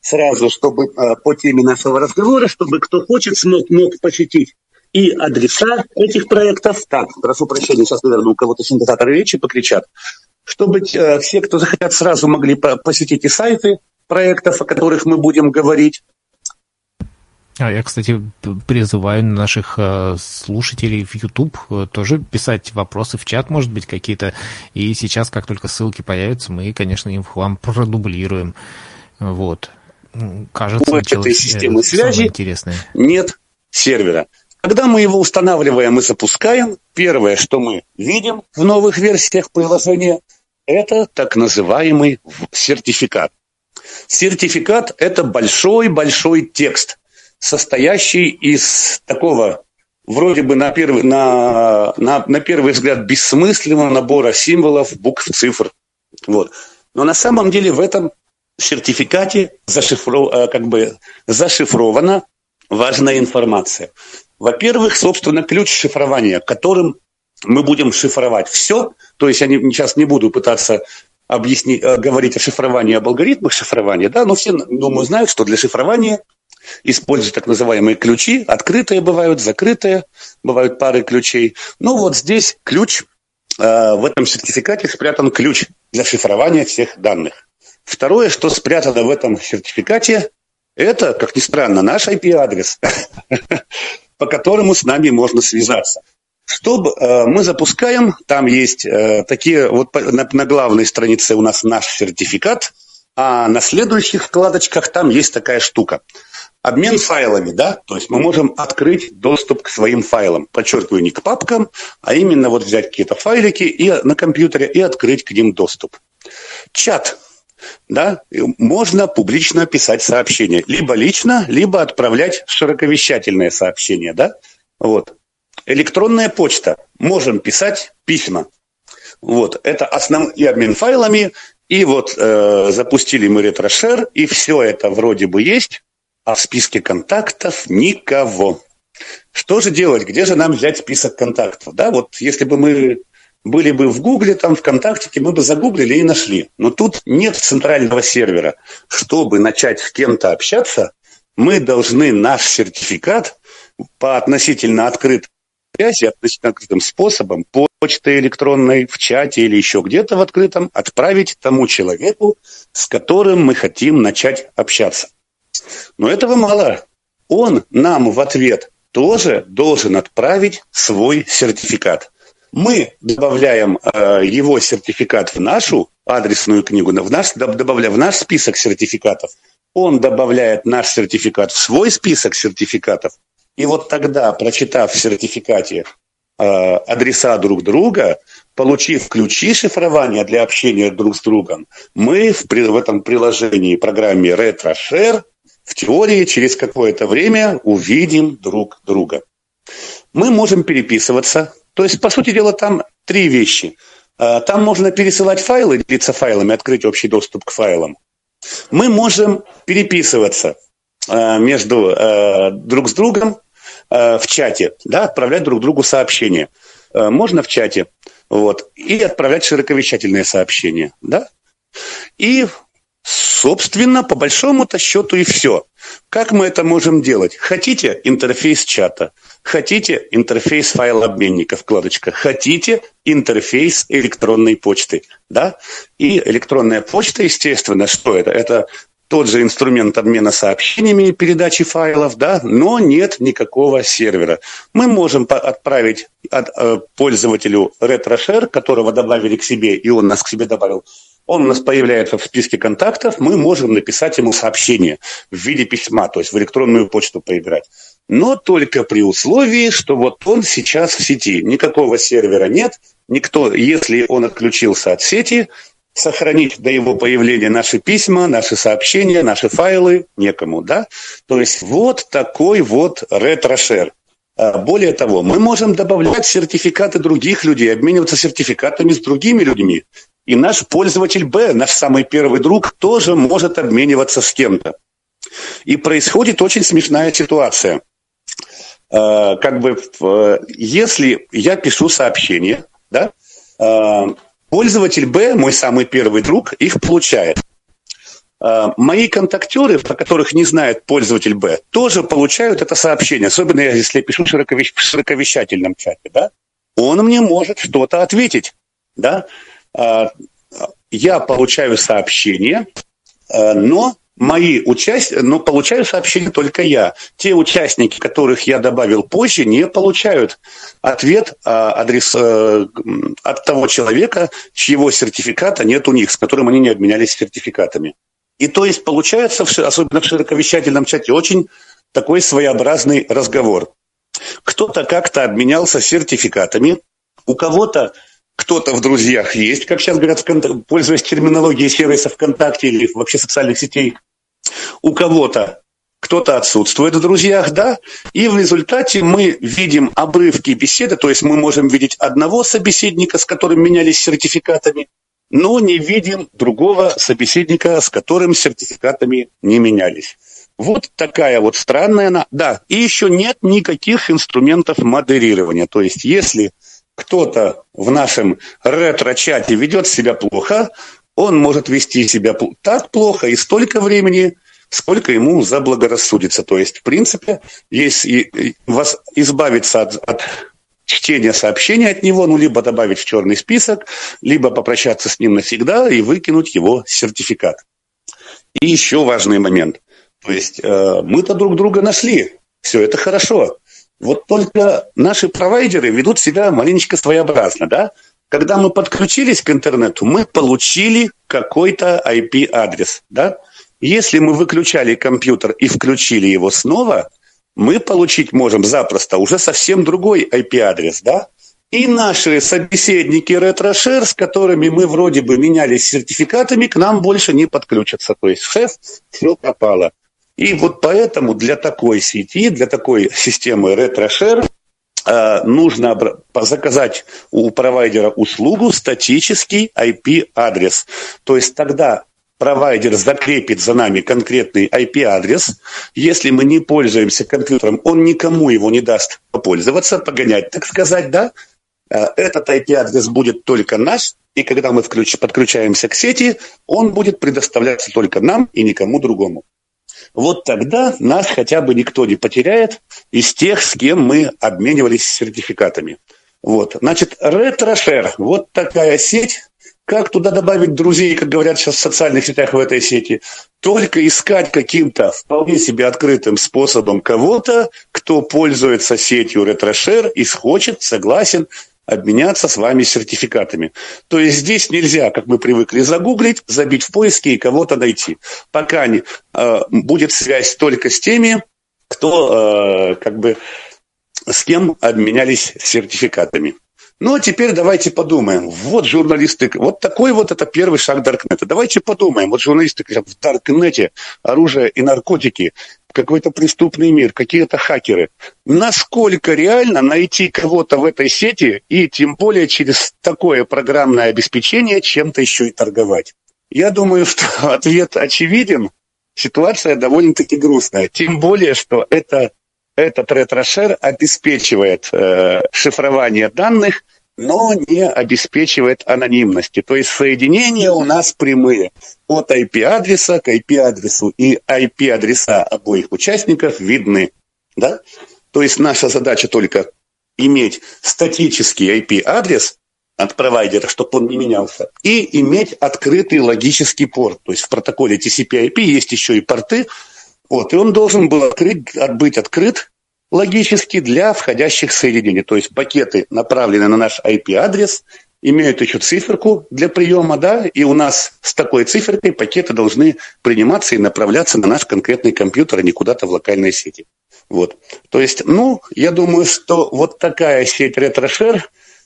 сразу, чтобы э, по теме нашего разговора, чтобы кто хочет, смог, мог посетить и адреса этих проектов. Так, прошу прощения, сейчас, наверное, у кого-то синтезаторы речи покричат чтобы э, все, кто захотят, сразу могли посетить и сайты проектов, о которых мы будем говорить. А я, кстати, призываю наших э, слушателей в YouTube э, тоже писать вопросы в чат, может быть, какие-то. И сейчас, как только ссылки появятся, мы, конечно, им вам продублируем. Вот. Кажется, У этой системы связи интересное. нет сервера. Когда мы его устанавливаем и запускаем, первое, что мы видим в новых версиях приложения – Это так называемый сертификат. Сертификат – это большой-большой текст, состоящий из такого вроде бы на первый, на, на, на первый взгляд бессмысленного набора символов, букв, цифр. Вот. Но на самом деле в этом сертификате зашифров, э, как бы зашифрована важная информация. Во-первых, собственно, ключ шифрования, которым мы будем шифровать все. То есть я не, сейчас не буду пытаться объяснить, э, говорить о шифровании, об алгоритмах шифрования, да, но все, думаю, знают, что для шифрования используют так называемые ключи. Открытые бывают, закрытые, бывают пары ключей. Ну вот здесь ключ, э, в этом сертификате спрятан ключ для шифрования всех данных. Второе, что спрятано в этом сертификате, это, как ни странно, наш IP-адрес, по которому с нами можно связаться. Что э, мы запускаем, там есть э, такие, вот на, на главной странице у нас наш сертификат, а на следующих вкладочках там есть такая штука. Обмен файлами, да, то есть мы можем открыть доступ к своим файлам. Подчеркиваю, не к папкам, а именно вот взять какие-то файлики и, на компьютере и открыть к ним доступ. Чат да, можно публично писать сообщения. Либо лично, либо отправлять широковещательное сообщение, да. Вот. Электронная почта. Можем писать письма. Вот. Это основ... и обмен файлами, и вот э, запустили мы RetroShare, и все это вроде бы есть, а в списке контактов никого. Что же делать? Где же нам взять список контактов? Да, вот если бы мы были бы в Гугле, там, ВКонтакте, мы бы загуглили и нашли. Но тут нет центрального сервера. Чтобы начать с кем-то общаться, мы должны наш сертификат по относительно открытой связи, относительно открытым способом, почтой электронной, в чате или еще где-то в открытом, отправить тому человеку, с которым мы хотим начать общаться. Но этого мало. Он нам в ответ тоже должен отправить свой сертификат мы добавляем э, его сертификат в нашу адресную книгу, в наш, добавляем в наш список сертификатов. Он добавляет наш сертификат в свой список сертификатов. И вот тогда, прочитав в сертификате э, адреса друг друга, получив ключи шифрования для общения друг с другом, мы в, в этом приложении, программе RetroShare, в теории через какое-то время увидим друг друга. Мы можем переписываться то есть, по сути дела, там три вещи. А, там можно пересылать файлы, делиться файлами, открыть общий доступ к файлам. Мы можем переписываться а, между а, друг с другом в чате, да, отправлять друг другу сообщения. Можно в чате, вот, и отправлять широковещательные сообщения, да. И Собственно, по большому-то счету и все. Как мы это можем делать? Хотите интерфейс чата, хотите интерфейс файлообменника, вкладочка, хотите интерфейс электронной почты. Да? И электронная почта, естественно, что это? Это тот же инструмент обмена сообщениями и передачи файлов, да, но нет никакого сервера. Мы можем отправить от, э, пользователю RetroShare, которого добавили к себе, и он нас к себе добавил, он у нас появляется в списке контактов, мы можем написать ему сообщение в виде письма, то есть в электронную почту поиграть. Но только при условии, что вот он сейчас в сети. Никакого сервера нет, никто, если он отключился от сети, сохранить до его появления наши письма, наши сообщения, наши файлы некому, да? То есть вот такой вот ретрошер. А более того, мы можем добавлять сертификаты других людей, обмениваться сертификатами с другими людьми. И наш пользователь Б, наш самый первый друг, тоже может обмениваться с кем-то. И происходит очень смешная ситуация. Э, как бы, если я пишу сообщение, да, э, пользователь Б, мой самый первый друг, их получает. Э, мои контактеры, про которых не знает пользователь Б, тоже получают это сообщение, особенно если я пишу в широковещательном чате. Да? Он мне может что-то ответить. Да? А, я получаю сообщение, а, но мои участники, но получаю сообщение только я. Те участники, которых я добавил позже, не получают ответ, а, адрес э, от того человека, чьего сертификата нет у них, с которым они не обменялись сертификатами. И то есть получается, особенно в широковещательном чате, очень такой своеобразный разговор. Кто-то как-то обменялся сертификатами, у кого-то кто-то в друзьях есть, как сейчас говорят, пользуясь терминологией сервиса ВКонтакте или вообще социальных сетей. У кого-то кто-то отсутствует в друзьях, да, и в результате мы видим обрывки беседы, то есть мы можем видеть одного собеседника, с которым менялись сертификатами, но не видим другого собеседника, с которым сертификатами не менялись. Вот такая вот странная... Да, и еще нет никаких инструментов модерирования. То есть если кто-то в нашем ретро-чате ведет себя плохо, он может вести себя так плохо и столько времени, сколько ему заблагорассудится. То есть, в принципе, если вас избавиться от, от чтения сообщения от него, ну, либо добавить в черный список, либо попрощаться с ним навсегда и выкинуть его сертификат. И еще важный момент. То есть э, мы-то друг друга нашли. Все это хорошо. Вот только наши провайдеры ведут себя маленечко своеобразно, да? Когда мы подключились к интернету, мы получили какой-то IP-адрес, да? Если мы выключали компьютер и включили его снова, мы получить можем запросто уже совсем другой IP-адрес, да? И наши собеседники RetroShare, с которыми мы вроде бы менялись сертификатами, к нам больше не подключатся. То есть шеф, все пропало. И вот поэтому для такой сети, для такой системы RetroShare э, нужно заказать у провайдера услугу статический IP-адрес. То есть тогда провайдер закрепит за нами конкретный IP-адрес. Если мы не пользуемся компьютером, он никому его не даст попользоваться, погонять, так сказать, да? Э, этот IP-адрес будет только наш, и когда мы подключаемся к сети, он будет предоставляться только нам и никому другому. Вот тогда нас хотя бы никто не потеряет из тех, с кем мы обменивались сертификатами. Вот. Значит, RetroShare, вот такая сеть, как туда добавить друзей, как говорят сейчас в социальных сетях в этой сети? Только искать каким-то вполне себе открытым способом кого-то, кто пользуется сетью RetroShare и хочет, согласен обменяться с вами сертификатами. То есть здесь нельзя, как мы привыкли, загуглить, забить в поиске и кого-то найти. Пока не, э, будет связь только с теми, кто э, как бы с кем обменялись сертификатами. Ну, а теперь давайте подумаем. Вот журналисты, вот такой вот это первый шаг Даркнета. Давайте подумаем. Вот журналисты говорят, в Даркнете оружие и наркотики, какой-то преступный мир, какие-то хакеры. Насколько реально найти кого-то в этой сети и тем более через такое программное обеспечение чем-то еще и торговать? Я думаю, что ответ очевиден. Ситуация довольно-таки грустная. Тем более, что это этот ретрошер обеспечивает э, шифрование данных, но не обеспечивает анонимности. То есть соединения у нас прямые от IP-адреса к IP-адресу, и IP-адреса обоих участников видны. Да? То есть наша задача только иметь статический IP-адрес от провайдера, чтобы он не менялся, и иметь открытый логический порт. То есть в протоколе TCP-IP есть еще и порты, вот, и он должен был открыть, быть открыт логически для входящих соединений. То есть пакеты направлены на наш IP-адрес, имеют еще циферку для приема, да, и у нас с такой циферкой пакеты должны приниматься и направляться на наш конкретный компьютер, а не куда-то в локальной сети. Вот. То есть, ну, я думаю, что вот такая сеть RetroShare,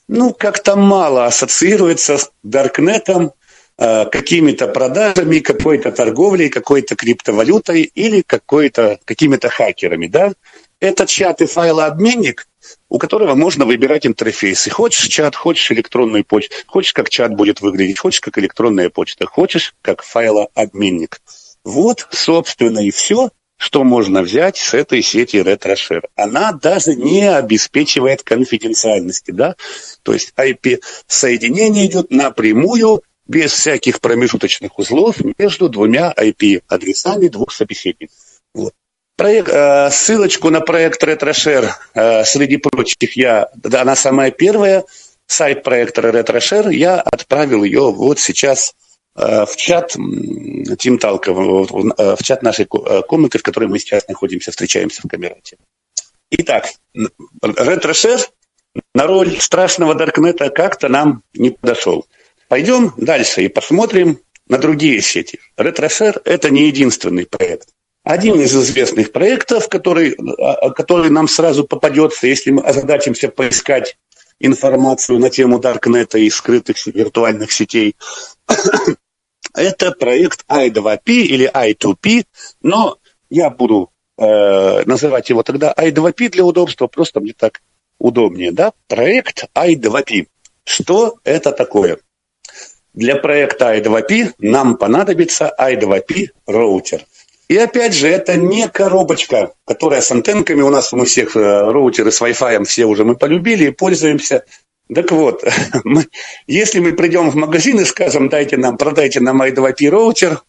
ну, как-то мало ассоциируется с Даркнетом, какими-то продажами, какой-то торговлей, какой-то криптовалютой или какой-то, какими-то хакерами. Да? Это чат и файлообменник, у которого можно выбирать интерфейсы. Хочешь чат, хочешь электронную почту, хочешь, как чат будет выглядеть, хочешь, как электронная почта, хочешь, как файлообменник. Вот, собственно, и все, что можно взять с этой сети RetroShare. Она даже не обеспечивает конфиденциальности, да, то есть IP-соединение идет напрямую без всяких промежуточных узлов между двумя IP-адресами двух собеседников. Вот. Проект, э, ссылочку на проект RetroShare э, среди прочих я, да, она самая первая, сайт проекта RetroShare, я отправил ее вот сейчас э, в чат Тим Талка, в, в чат нашей комнаты, в которой мы сейчас находимся, встречаемся в Камерате. Итак, RetroShare на роль страшного Даркнета как-то нам не подошел. Пойдем дальше и посмотрим на другие сети. RetroShare – это не единственный проект. Один из известных проектов, который, который нам сразу попадется, если мы озадачимся поискать информацию на тему Даркнета и скрытых виртуальных сетей. Это проект i2p или i2p, но я буду э, называть его тогда i2p для удобства, просто мне так удобнее, да? Проект i2p. Что это такое? Для проекта i2p нам понадобится i2p роутер. И опять же, это не коробочка, которая с антенками у нас, мы всех э, роутеры с Wi-Fi все уже мы полюбили и пользуемся. Так вот, мы, если мы придем в магазин и скажем, дайте нам, продайте нам i2p роутер,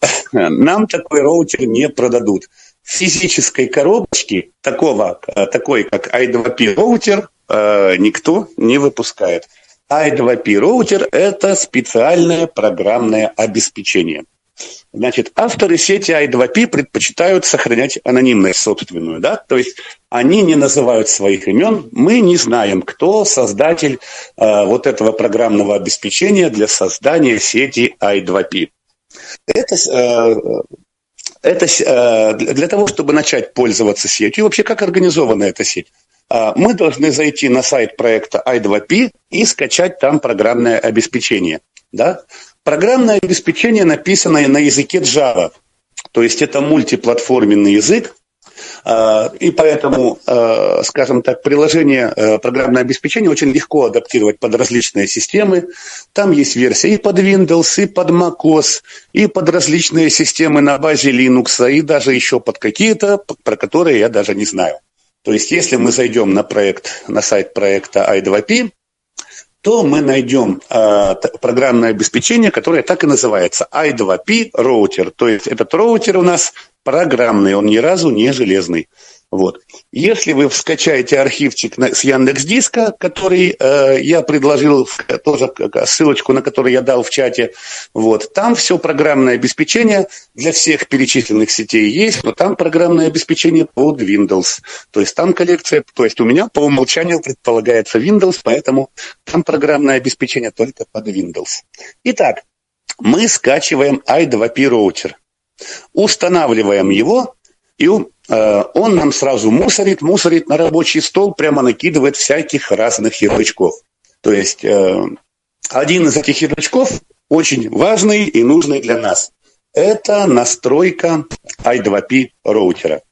нам такой роутер не продадут. Физической коробочки такого, э, такой как i2p роутер э, никто не выпускает. I2p роутер – это специальное программное обеспечение – Значит, авторы сети i2p предпочитают сохранять анонимность собственную, да, то есть они не называют своих имен, мы не знаем, кто создатель э, вот этого программного обеспечения для создания сети i2p. Это, э, это э, для того, чтобы начать пользоваться сетью, вообще как организована эта сеть? Э, мы должны зайти на сайт проекта i2p и скачать там программное обеспечение. Да? Программное обеспечение написано на языке Java, то есть это мультиплатформенный язык, а, и поэтому, а, скажем так, приложение а, программное обеспечение очень легко адаптировать под различные системы. Там есть версии и под Windows, и под macOS, и под различные системы на базе Linux, и даже еще под какие-то, про которые я даже не знаю. То есть, если мы зайдем на проект, на сайт проекта i2p, то мы найдем э, программное обеспечение, которое так и называется i2p роутер. То есть этот роутер у нас программный, он ни разу не железный. Вот. Если вы скачаете архивчик на, с Яндекс Диска, который э, я предложил, тоже ссылочку на который я дал в чате, вот, там все программное обеспечение для всех перечисленных сетей есть, но там программное обеспечение под Windows. То есть там коллекция, то есть у меня по умолчанию предполагается Windows, поэтому там программное обеспечение только под Windows. Итак, мы скачиваем i2p роутер, устанавливаем его и Э, он нам сразу мусорит, мусорит на рабочий стол, прямо накидывает всяких разных ярлычков. То есть э, один из этих ярлычков очень важный и нужный для нас. Это настройка i2p роутера.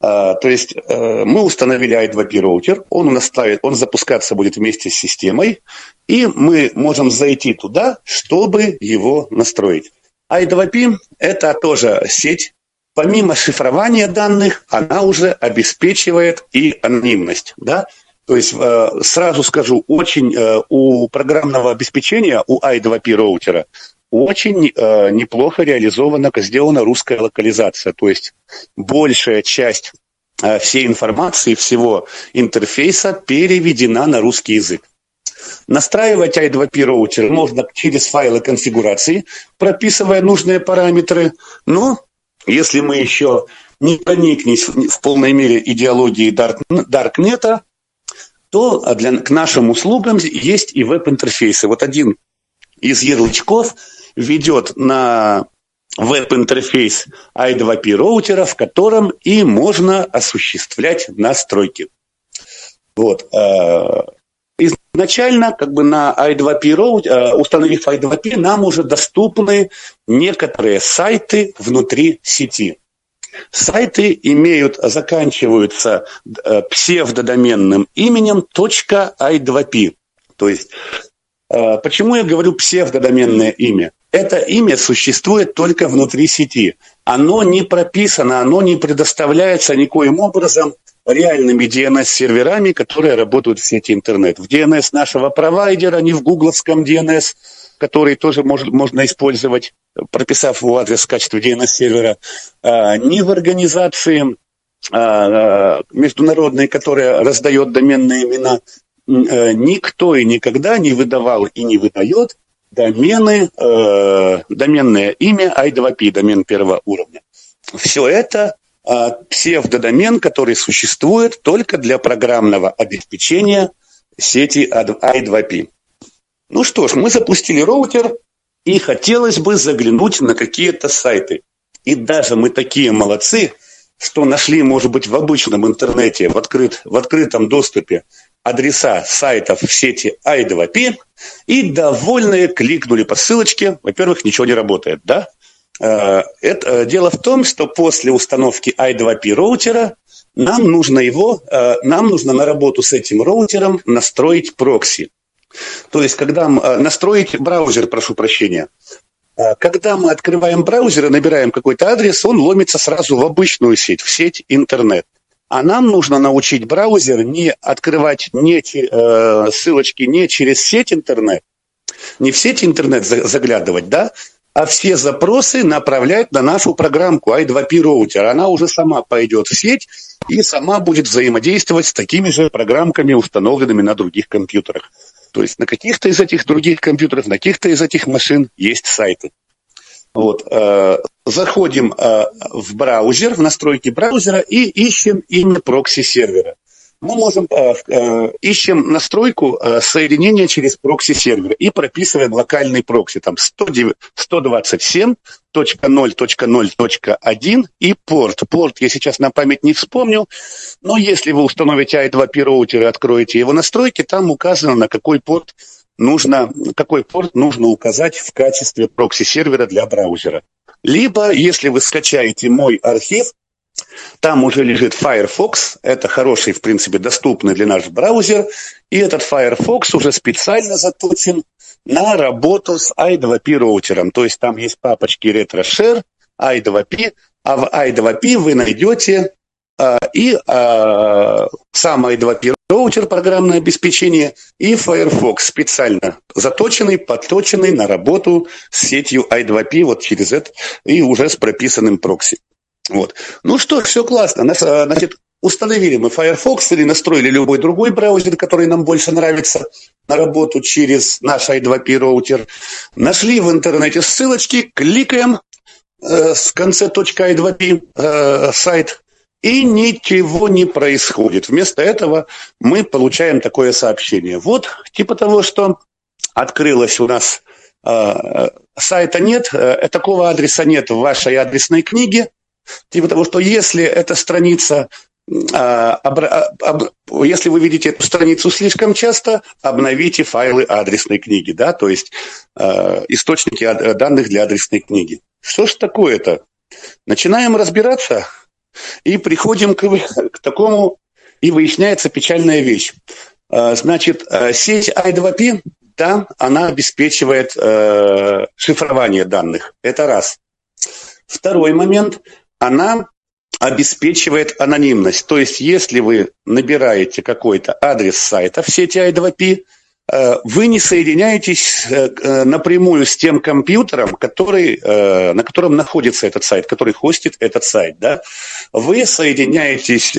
Э, то есть мы установили i2p роутер, он у нас ставит, он запускаться будет вместе с системой, и мы можем зайти туда, чтобы его настроить. i2p – это тоже сеть помимо шифрования данных, она уже обеспечивает и анонимность. Да? То есть, э, сразу скажу, очень э, у программного обеспечения, у i2p роутера, очень э, неплохо реализована, сделана русская локализация. То есть большая часть всей информации, всего интерфейса переведена на русский язык. Настраивать i2p роутер можно через файлы конфигурации, прописывая нужные параметры, но если мы еще не проникнись в полной мере идеологией Даркнета, то для, к нашим услугам есть и веб-интерфейсы. Вот один из ярлычков ведет на веб-интерфейс i2p роутера, в котором и можно осуществлять настройки. Вот. Изначально как бы на i2p роутер, э, установив i2p, нам уже доступны некоторые сайты внутри сети. Сайты имеют, заканчиваются э, псевдодоменным именем .i2p. То есть, э, почему я говорю псевдодоменное имя? Это имя существует только внутри сети. Оно не прописано, оно не предоставляется никоим образом реальными DNS-серверами, которые работают в сети интернет. В DNS нашего провайдера, не в гугловском DNS, который тоже может, можно использовать, прописав его адрес в качестве DNS-сервера, а, не в организации а, международной, которая раздает доменные имена, а, никто и никогда не выдавал и не выдает домены, э, доменное имя i2p, домен первого уровня. Все это а, псевдодомен, который существует только для программного обеспечения сети i2p. Ну что ж, мы запустили роутер, и хотелось бы заглянуть на какие-то сайты. И даже мы такие молодцы, что нашли, может быть, в обычном интернете, в, открыт, в открытом доступе адреса сайтов в сети i2p и довольные кликнули по ссылочке. Во-первых, ничего не работает, да? Э, это, э, дело в том, что после установки i2p роутера нам нужно его, э, нам нужно на работу с этим роутером настроить прокси. То есть, когда настроить браузер, прошу прощения, когда мы открываем браузер и набираем какой-то адрес, он ломится сразу в обычную сеть, в сеть интернет. А нам нужно научить браузер не открывать не, э, ссылочки не через сеть интернет, не в сеть интернет заглядывать, да, а все запросы направлять на нашу программку i2p роутер. Она уже сама пойдет в сеть и сама будет взаимодействовать с такими же программками, установленными на других компьютерах. То есть на каких-то из этих других компьютеров, на каких-то из этих машин есть сайты. Вот, э, заходим э, в браузер, в настройки браузера и ищем имя прокси-сервера. Мы можем э, э, ищем настройку э, соединения через прокси-сервер и прописываем локальный прокси, там 127.0.0.1 и порт. Порт я сейчас на память не вспомню, но если вы установите i2p роутер и откроете его настройки, там указано, на какой порт нужно, какой порт нужно указать в качестве прокси-сервера для браузера. Либо, если вы скачаете мой архив, там уже лежит Firefox, это хороший, в принципе, доступный для нас браузер, и этот Firefox уже специально заточен на работу с i2p роутером. То есть там есть папочки RetroShare, i2p, а в i2p вы найдете а, и а, сам i2p роутер программное обеспечение и Firefox специально заточенный, подточенный на работу с сетью i2p вот через это и уже с прописанным прокси. Вот. Ну что, все классно. А, значит, установили мы Firefox или настроили любой другой браузер, который нам больше нравится, на работу через наш i2p роутер. Нашли в интернете ссылочки, кликаем э, в конце .i2p э, сайт, и ничего не происходит. Вместо этого мы получаем такое сообщение. Вот, типа того, что открылось у нас э, сайта нет, э, такого адреса нет в вашей адресной книге. Типа того, что если эта страница а, об, если вы видите эту страницу слишком часто, обновите файлы адресной книги, да, то есть э, источники данных для адресной книги. Что ж такое-то? Начинаем разбираться, и приходим к, к такому, и выясняется печальная вещь. А, значит, а, сеть i2p, да, она обеспечивает э, шифрование данных. Это раз. Второй момент, она обеспечивает анонимность. То есть, если вы набираете какой-то адрес сайта в сети i2p, Э, вы не соединяетесь э, э, напрямую с тем компьютером, который, на котором находится этот сайт, который хостит этот сайт. Да? Вы соединяетесь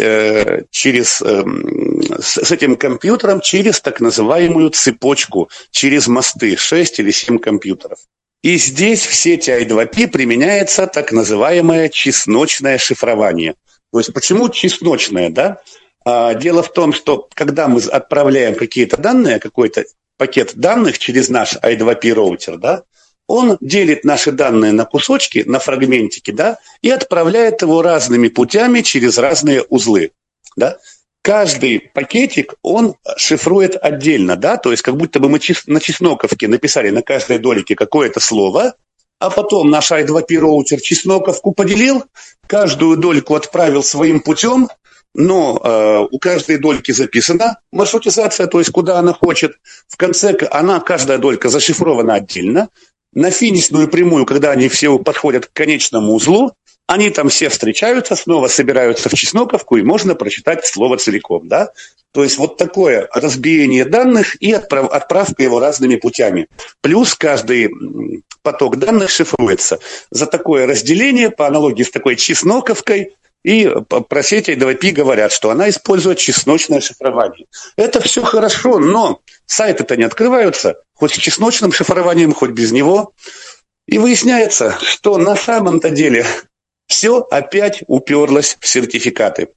через, с этим компьютером через так называемую цепочку, через мосты, 6 или 7 компьютеров. И здесь в сети i2p применяется так называемое чесночное шифрование. То есть почему чесночное, да? А, дело в том, что когда мы отправляем какие-то данные, какой-то пакет данных через наш i2p роутер, да, он делит наши данные на кусочки, на фрагментики, да, и отправляет его разными путями через разные узлы, да. Каждый пакетик он шифрует отдельно, да, то есть как будто бы мы на чесноковке написали на каждой долике какое-то слово, а потом наш i2p роутер чесноковку поделил, каждую дольку отправил своим путем, но э, у каждой дольки записана маршрутизация, то есть куда она хочет. В конце она, каждая долька зашифрована отдельно. На финишную прямую, когда они все подходят к конечному узлу, они там все встречаются, снова собираются в чесноковку, и можно прочитать слово целиком. Да? То есть вот такое разбиение данных и отправ, отправка его разными путями. Плюс каждый поток данных шифруется. За такое разделение, по аналогии с такой чесноковкой, и про сеть I2P говорят, что она использует чесночное шифрование. Это все хорошо, но сайты-то не открываются, хоть с чесночным шифрованием, хоть без него. И выясняется, что на самом-то деле все опять уперлось в сертификаты.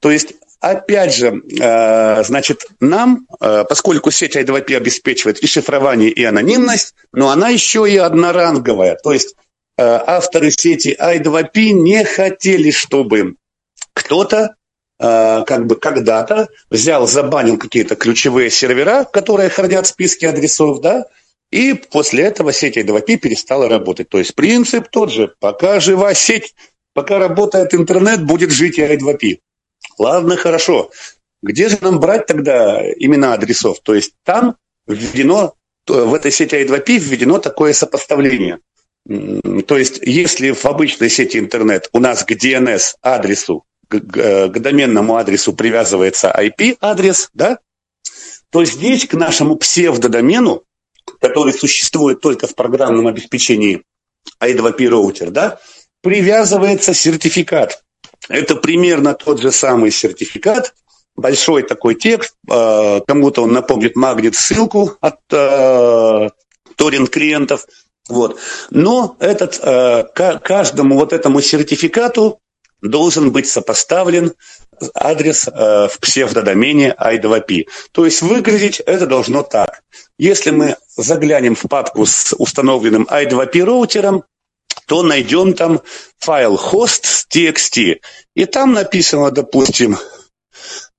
То есть Опять же, э, значит, нам, э, поскольку сеть I2P обеспечивает и шифрование, и анонимность, но она еще и одноранговая. То есть Э, авторы сети i2p не хотели, чтобы кто-то как бы когда-то взял, забанил какие-то ключевые сервера, которые хранят списки адресов, да, и после этого сеть I2P перестала работать. То есть принцип тот же. Пока жива сеть, пока работает интернет, будет жить и I2P. Ладно, хорошо. Где же нам брать тогда имена адресов? То есть там введено, в этой сети I2P введено такое сопоставление. То есть если в обычной сети интернет у нас к DNS адресу, к, к доменному адресу привязывается IP-адрес, да, то здесь к нашему псевдодомену, который существует только в программном обеспечении I2P роутер, да, привязывается сертификат. Это примерно тот же самый сертификат, большой такой текст, э, кому-то он напомнит магнит ссылку от э, торрент-клиентов. Вот. Но этот, э, каждому вот этому сертификату должен быть сопоставлен адрес в псевдодомене i2p. То есть выглядеть это должно так. Если мы заглянем в папку с установленным i2p роутером, то найдем там файл host.txt. И там написано, допустим,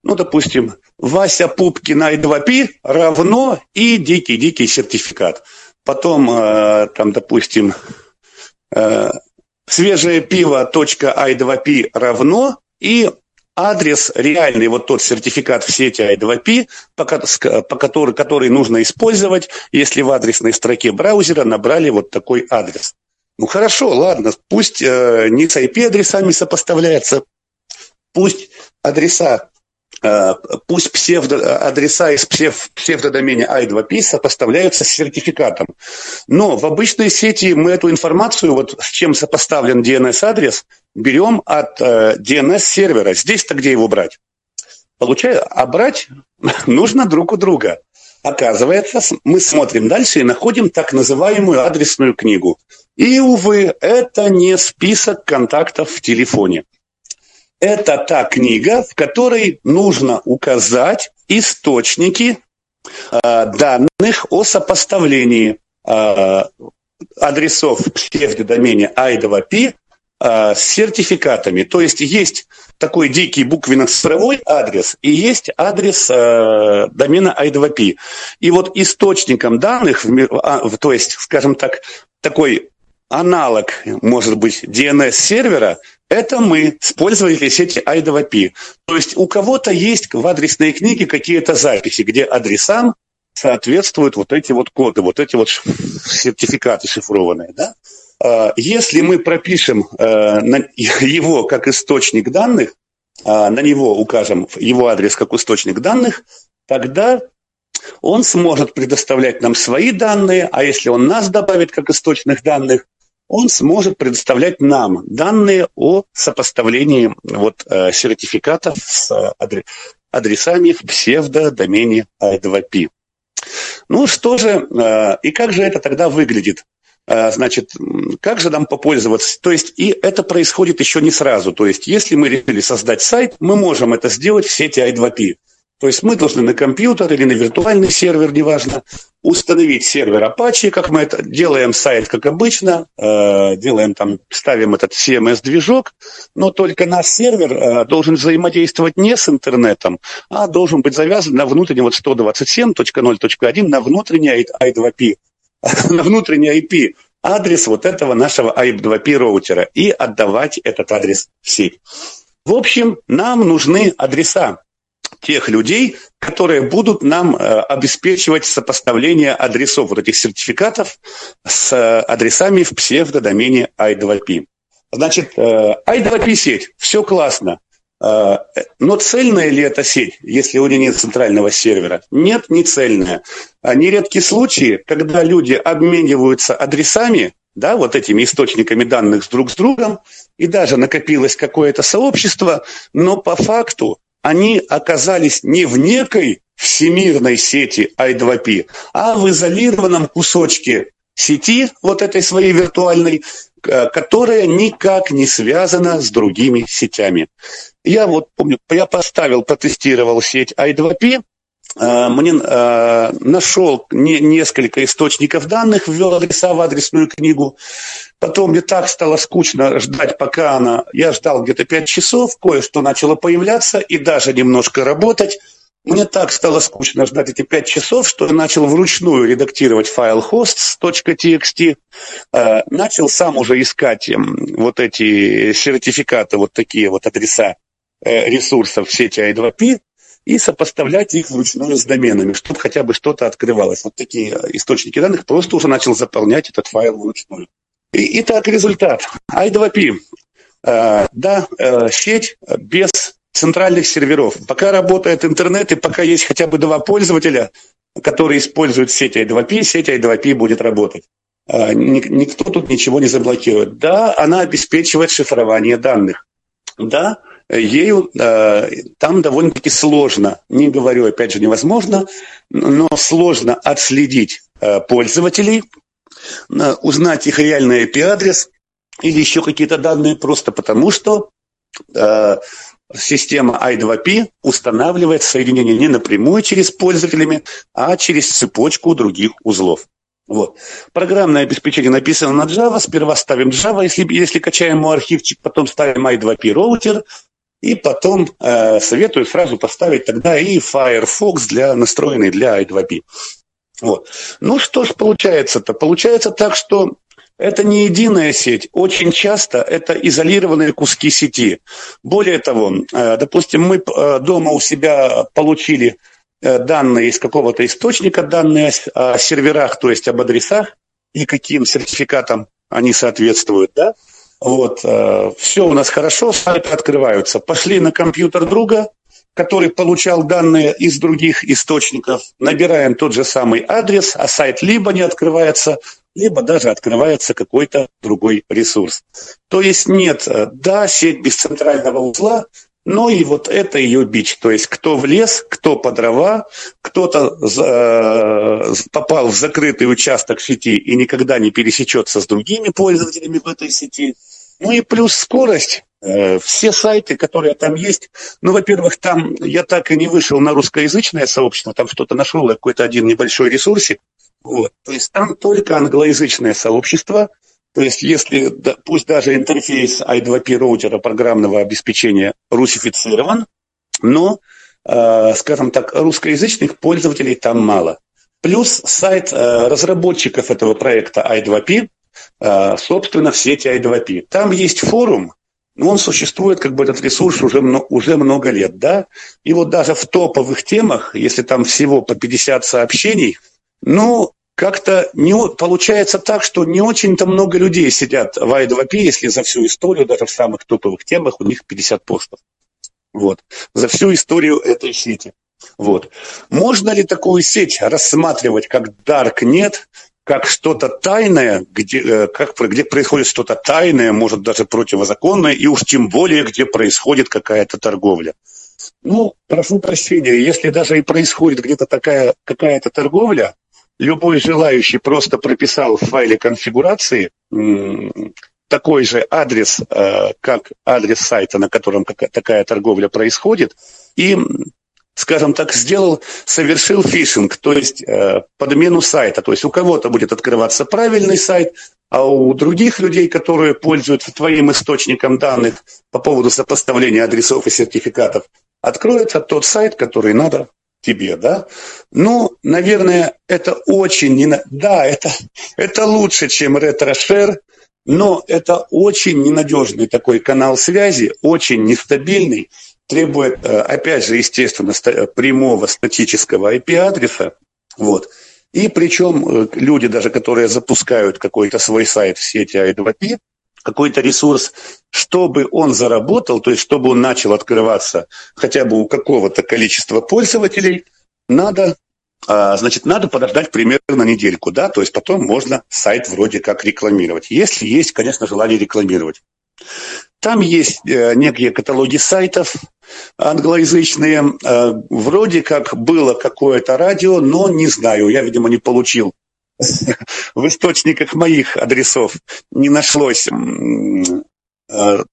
ну, допустим, Вася Пупкин I2P равно и дикий-дикий сертификат. Потом, э, там, допустим, э, свежее пиво .i2p равно и адрес реальный, вот тот сертификат в сети I2P, по, по который, который нужно использовать, если в адресной строке браузера набрали вот такой адрес. Ну хорошо, ладно, пусть э, не с IP-адресами сопоставляется, пусть адреса Э, пусть псевдоадреса из псев, псевдодомене i2p сопоставляются с сертификатом. Но в обычной сети мы эту информацию, вот с чем сопоставлен DNS-адрес, берем от э, DNS-сервера. Здесь-то где его брать? Получаю, а брать нужно друг у друга. Оказывается, мы смотрим дальше и находим так называемую адресную книгу. И, увы, это не список контактов в телефоне это та книга, в которой нужно указать источники э, данных о сопоставлении э, адресов в псевдодомене i2p э, с сертификатами. То есть есть такой дикий буквенно-цифровой адрес и есть адрес э, домена i2p. И вот источником данных, а, то есть, скажем так, такой аналог, может быть, DNS-сервера, это мы с пользователей сети i2p. То есть у кого-то есть в адресной книге какие-то записи, где адресам соответствуют вот эти вот коды, вот эти вот сертификаты шифрованные. Да? А, если мы пропишем э, его как источник данных, а, на него укажем его адрес как источник данных, тогда он сможет предоставлять нам свои данные, а если он нас добавит как источник данных, он сможет предоставлять нам данные о сопоставлении вот, э, сертификатов с э, адресами в псевдодомене I2P. Ну что же, э, и как же это тогда выглядит? Значит, как же нам попользоваться? То есть, и это происходит еще не сразу. То есть, если мы решили создать сайт, мы можем это сделать в сети I2P. То есть мы должны на компьютер или на виртуальный сервер, неважно, установить сервер Apache, как мы это делаем сайт, как обычно, э, делаем там, ставим этот CMS-движок, но только наш сервер э, должен взаимодействовать не с интернетом, а должен быть завязан на внутренний вот 127.0.1, на внутренний I2P, на внутренний IP адрес вот этого нашего I2P роутера и отдавать этот адрес в сеть. В общем, нам нужны адреса тех людей, которые будут нам э, обеспечивать сопоставление адресов вот этих сертификатов с э, адресами в псевдодомене I2P. Значит, э, I2P-сеть, все классно. Но цельная ли эта сеть, если у нее нет центрального сервера? Нет, не цельная. А нередки случаи, когда люди обмениваются адресами, да, вот этими источниками данных друг с другом, и даже накопилось какое-то сообщество, но по факту они оказались не в некой всемирной сети I2P, а в изолированном кусочке сети, вот этой своей виртуальной, э, которая никак не связана с другими сетями. Я вот помню, я поставил, протестировал сеть I2P, э, мне э, нашел не, несколько источников данных, ввел адреса в адресную книгу. Потом мне так стало скучно ждать, пока она... Я ждал где-то 5 часов, кое-что начало появляться и даже немножко работать. Мне так стало скучно ждать эти 5 часов, что я начал вручную редактировать файл hosts.txt, э, начал сам уже искать вот эти сертификаты, вот такие вот адреса э, ресурсов в сети i2p, и сопоставлять их вручную с доменами, чтобы хотя бы что-то открывалось. Вот такие источники данных просто уже начал заполнять этот файл вручную. И, итак, результат. i2p. Э, да, э, сеть без центральных серверов. Пока работает интернет и пока есть хотя бы два пользователя, которые используют сеть i2p, сеть i2p будет работать. Э, никто тут ничего не заблокирует. Да, она обеспечивает шифрование данных. Да, ею э, там довольно-таки сложно, не говорю, опять же, невозможно, но сложно отследить э, пользователей, э, узнать их реальный IP-адрес или еще какие-то данные просто потому, что система I2P устанавливает соединение не напрямую через пользователями, а через цепочку других узлов. Вот. Программное обеспечение написано на Java. Сперва ставим Java, если, если качаем ему архивчик, потом ставим I2P роутер, и потом э, советую сразу поставить тогда и Firefox для настроенный для i2p. Вот. Ну что ж получается-то? Получается так, что это не единая сеть. Очень часто это изолированные куски сети. Более того, э, допустим, мы э, дома у себя получили э, данные из какого-то источника, данные о серверах, то есть об адресах и каким сертификатам они соответствуют, да? Вот, э, все у нас хорошо, сайты открываются. Пошли на компьютер друга, который получал данные из других источников, набираем тот же самый адрес, а сайт либо не открывается, либо даже открывается какой-то другой ресурс. То есть нет, э, да, сеть без центрального узла, но и вот это ее бич. То есть кто в лес, кто по дрова, кто-то э, попал в закрытый участок сети и никогда не пересечется с другими пользователями в этой сети – ну и плюс скорость. Э, все сайты, которые там есть, ну, во-первых, там я так и не вышел на русскоязычное сообщество, там что-то нашел, какой-то один небольшой ресурсик. Вот. То есть там только англоязычное сообщество. То есть если, пусть даже интерфейс i2p роутера программного обеспечения русифицирован, но, э, скажем так, русскоязычных пользователей там мало. Плюс сайт э, разработчиков этого проекта i2p, Э, собственно, в сети i2p. Там есть форум, но он существует, как бы этот ресурс уже, уже много лет, да, и вот даже в топовых темах, если там всего по 50 сообщений, ну, как-то не, получается так, что не очень-то много людей сидят в i2p, если за всю историю, даже в самых топовых темах, у них 50 постов. Вот. За всю историю этой сети. Вот. Можно ли такую сеть рассматривать как Dark нет, как что-то тайное, где, э, как, где происходит что-то тайное, может даже противозаконное, и уж тем более, где происходит какая-то торговля. Ну, прошу прощения, если даже и происходит где-то такая какая-то торговля, любой желающий просто прописал в файле конфигурации такой же адрес, э, как адрес сайта, на котором такая торговля происходит, и скажем так, сделал, совершил фишинг, то есть э, подмену сайта. То есть у кого-то будет открываться правильный сайт, а у других людей, которые пользуются твоим источником данных по поводу сопоставления адресов и сертификатов, откроется тот сайт, который надо тебе, да? Ну, наверное, это очень... Не... Да, это, это лучше, чем ретрошер, но это очень ненадежный такой канал связи, очень нестабильный требует, э, опять же, естественно, прямого статического IP-адреса. Вот. И причем э, люди, даже которые запускают какой-то свой сайт в сети i2p, какой-то ресурс, чтобы он заработал, то есть чтобы он начал открываться хотя бы у какого-то количества пользователей, надо, а, значит, надо подождать примерно недельку, да, то есть потом можно сайт вроде как рекламировать, если есть, конечно, желание рекламировать. Там есть э, некие каталоги сайтов англоязычные. Э, вроде как было какое-то радио, но не знаю, я, видимо, не получил в источниках моих адресов не нашлось э,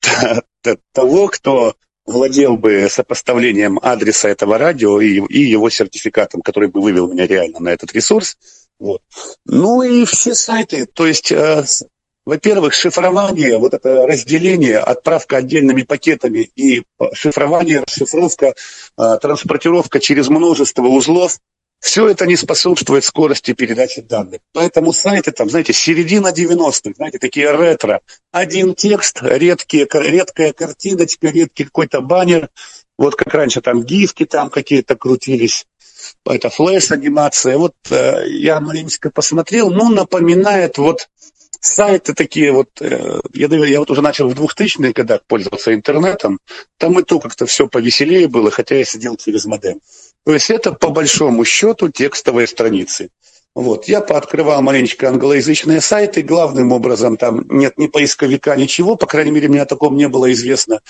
того, кто владел бы сопоставлением адреса этого радио и, и его сертификатом, который бы вывел меня реально на этот ресурс. Вот. Ну и все сайты, то есть, э, во-первых, шифрование, вот это разделение, отправка отдельными пакетами и шифрование, расшифровка, э, транспортировка через множество узлов, все это не способствует скорости передачи данных. Поэтому сайты там, знаете, середина 90-х, знаете, такие ретро. Один текст, редкие, редкая картиночка, редкий какой-то баннер. Вот как раньше там гифки там какие-то крутились. Это флеш-анимация. Вот э, я маленько посмотрел, ну, напоминает вот сайты такие вот, э, я, я вот уже начал в 2000-х годах пользоваться интернетом, там и то как-то все повеселее было, хотя я сидел через модем. То есть это по большому счету текстовые страницы. Вот. Я пооткрывал маленечко англоязычные сайты, главным образом там нет ни поисковика, ничего, по крайней мере, мне о таком не было известно.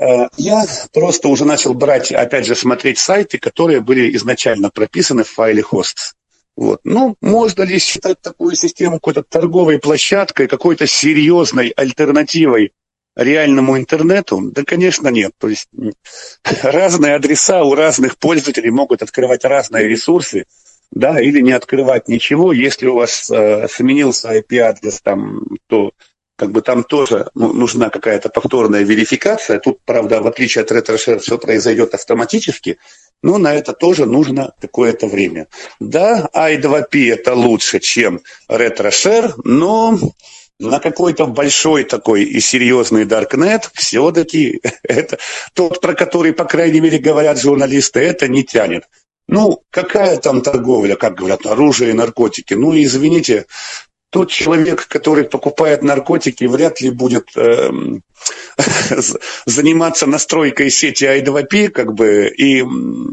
Э, я просто уже начал брать, опять же, смотреть сайты, которые были изначально прописаны в файле hosts. Вот. Ну, можно ли считать такую систему какой-то торговой площадкой, какой-то серьезной альтернативой реальному интернету? Да, конечно, нет. То есть разные адреса у разных пользователей могут открывать разные ресурсы, да, или не открывать ничего. Если у вас э, сменился IP-адрес, там, то как бы там тоже ну, нужна какая-то повторная верификация. Тут, правда, в отличие от RetroShare, все произойдет автоматически, но на это тоже нужно какое-то время. Да, i2p это лучше, чем RetroShare, но на какой-то большой такой и серьезный Даркнет все-таки это тот, про который, по крайней мере, говорят журналисты, это не тянет. Ну, какая там торговля, как говорят, оружие и наркотики? Ну, извините, тот человек, который покупает наркотики, вряд ли будет э, заниматься настройкой сети i2p, как бы, и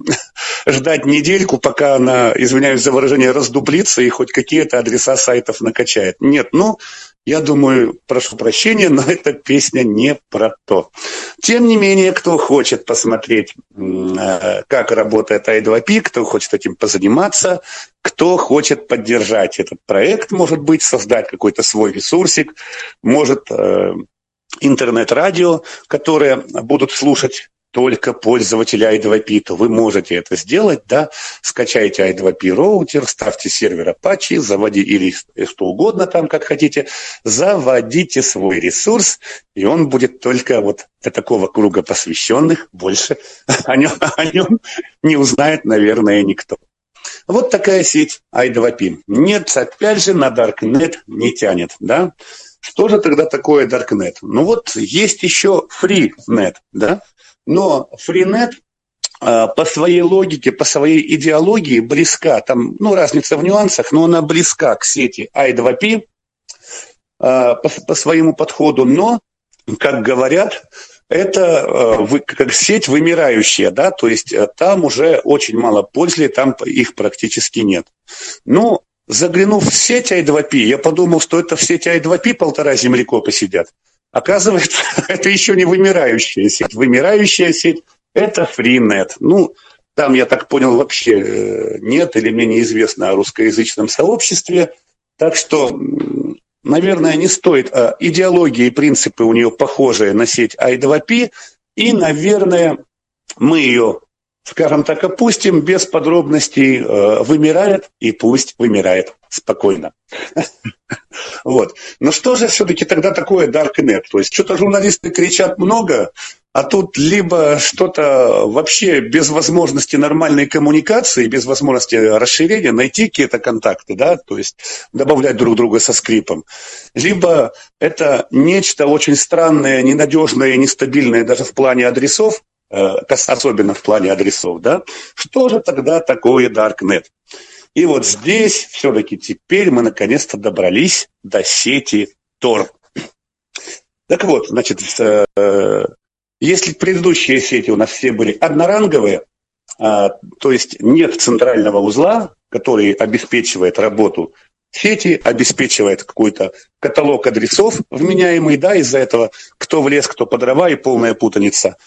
ждать недельку, пока она, извиняюсь за выражение, раздуплится и хоть какие-то адреса сайтов накачает. Нет, ну, я думаю, прошу прощения, но эта песня не про то. Тем не менее, кто хочет посмотреть, э, как работает i2p, кто хочет этим позаниматься, кто хочет поддержать этот проект, может быть, создать какой-то свой ресурсик, может э, интернет-радио, которые будут слушать только пользователи i2p, то вы можете это сделать, да, скачайте i2p роутер, ставьте сервер Apache, заводи или что угодно там, как хотите, заводите свой ресурс, и он будет только вот для такого круга посвященных, больше о нем, о нем не узнает, наверное, никто. Вот такая сеть i2p. Нет, опять же, на Darknet не тянет, да. Что же тогда такое Darknet? Ну вот есть еще FreeNet, да, но FreeNet а, по своей логике, по своей идеологии близка, там, ну, разница в нюансах, но она близка к сети i2p а, по, по своему подходу, но, как говорят, это а, как сеть вымирающая, да, то есть там уже очень мало пользователей, там их практически нет. Ну, заглянув в сеть i2p, я подумал, что это в сети i2p полтора землекопа сидят. Оказывается, это еще не вымирающая сеть. Вымирающая сеть – это FreeNet. Ну, там, я так понял, вообще э, нет или мне неизвестно о русскоязычном сообществе. Так что, наверное, не стоит. А идеология и принципы у нее похожие на сеть i2p. И, наверное, мы ее скажем так, опустим без подробностей, э, вымирает, и пусть вымирает спокойно. Вот. Но что же все-таки тогда такое Darknet? То есть что-то журналисты кричат много, а тут либо что-то вообще без возможности нормальной коммуникации, без возможности расширения, найти какие-то контакты, да, то есть добавлять друг друга со скрипом, либо это нечто очень странное, ненадежное, нестабильное даже в плане адресов, особенно в плане адресов, да, что же тогда такое Darknet? И вот здесь все-таки теперь мы наконец-то добрались до сети Tor. Так вот, значит, э, если предыдущие сети у нас все были одноранговые, э, то есть нет центрального узла, который обеспечивает работу сети, обеспечивает какой-то каталог адресов вменяемый, да, из-за этого кто в лес, кто по дрова и полная путаница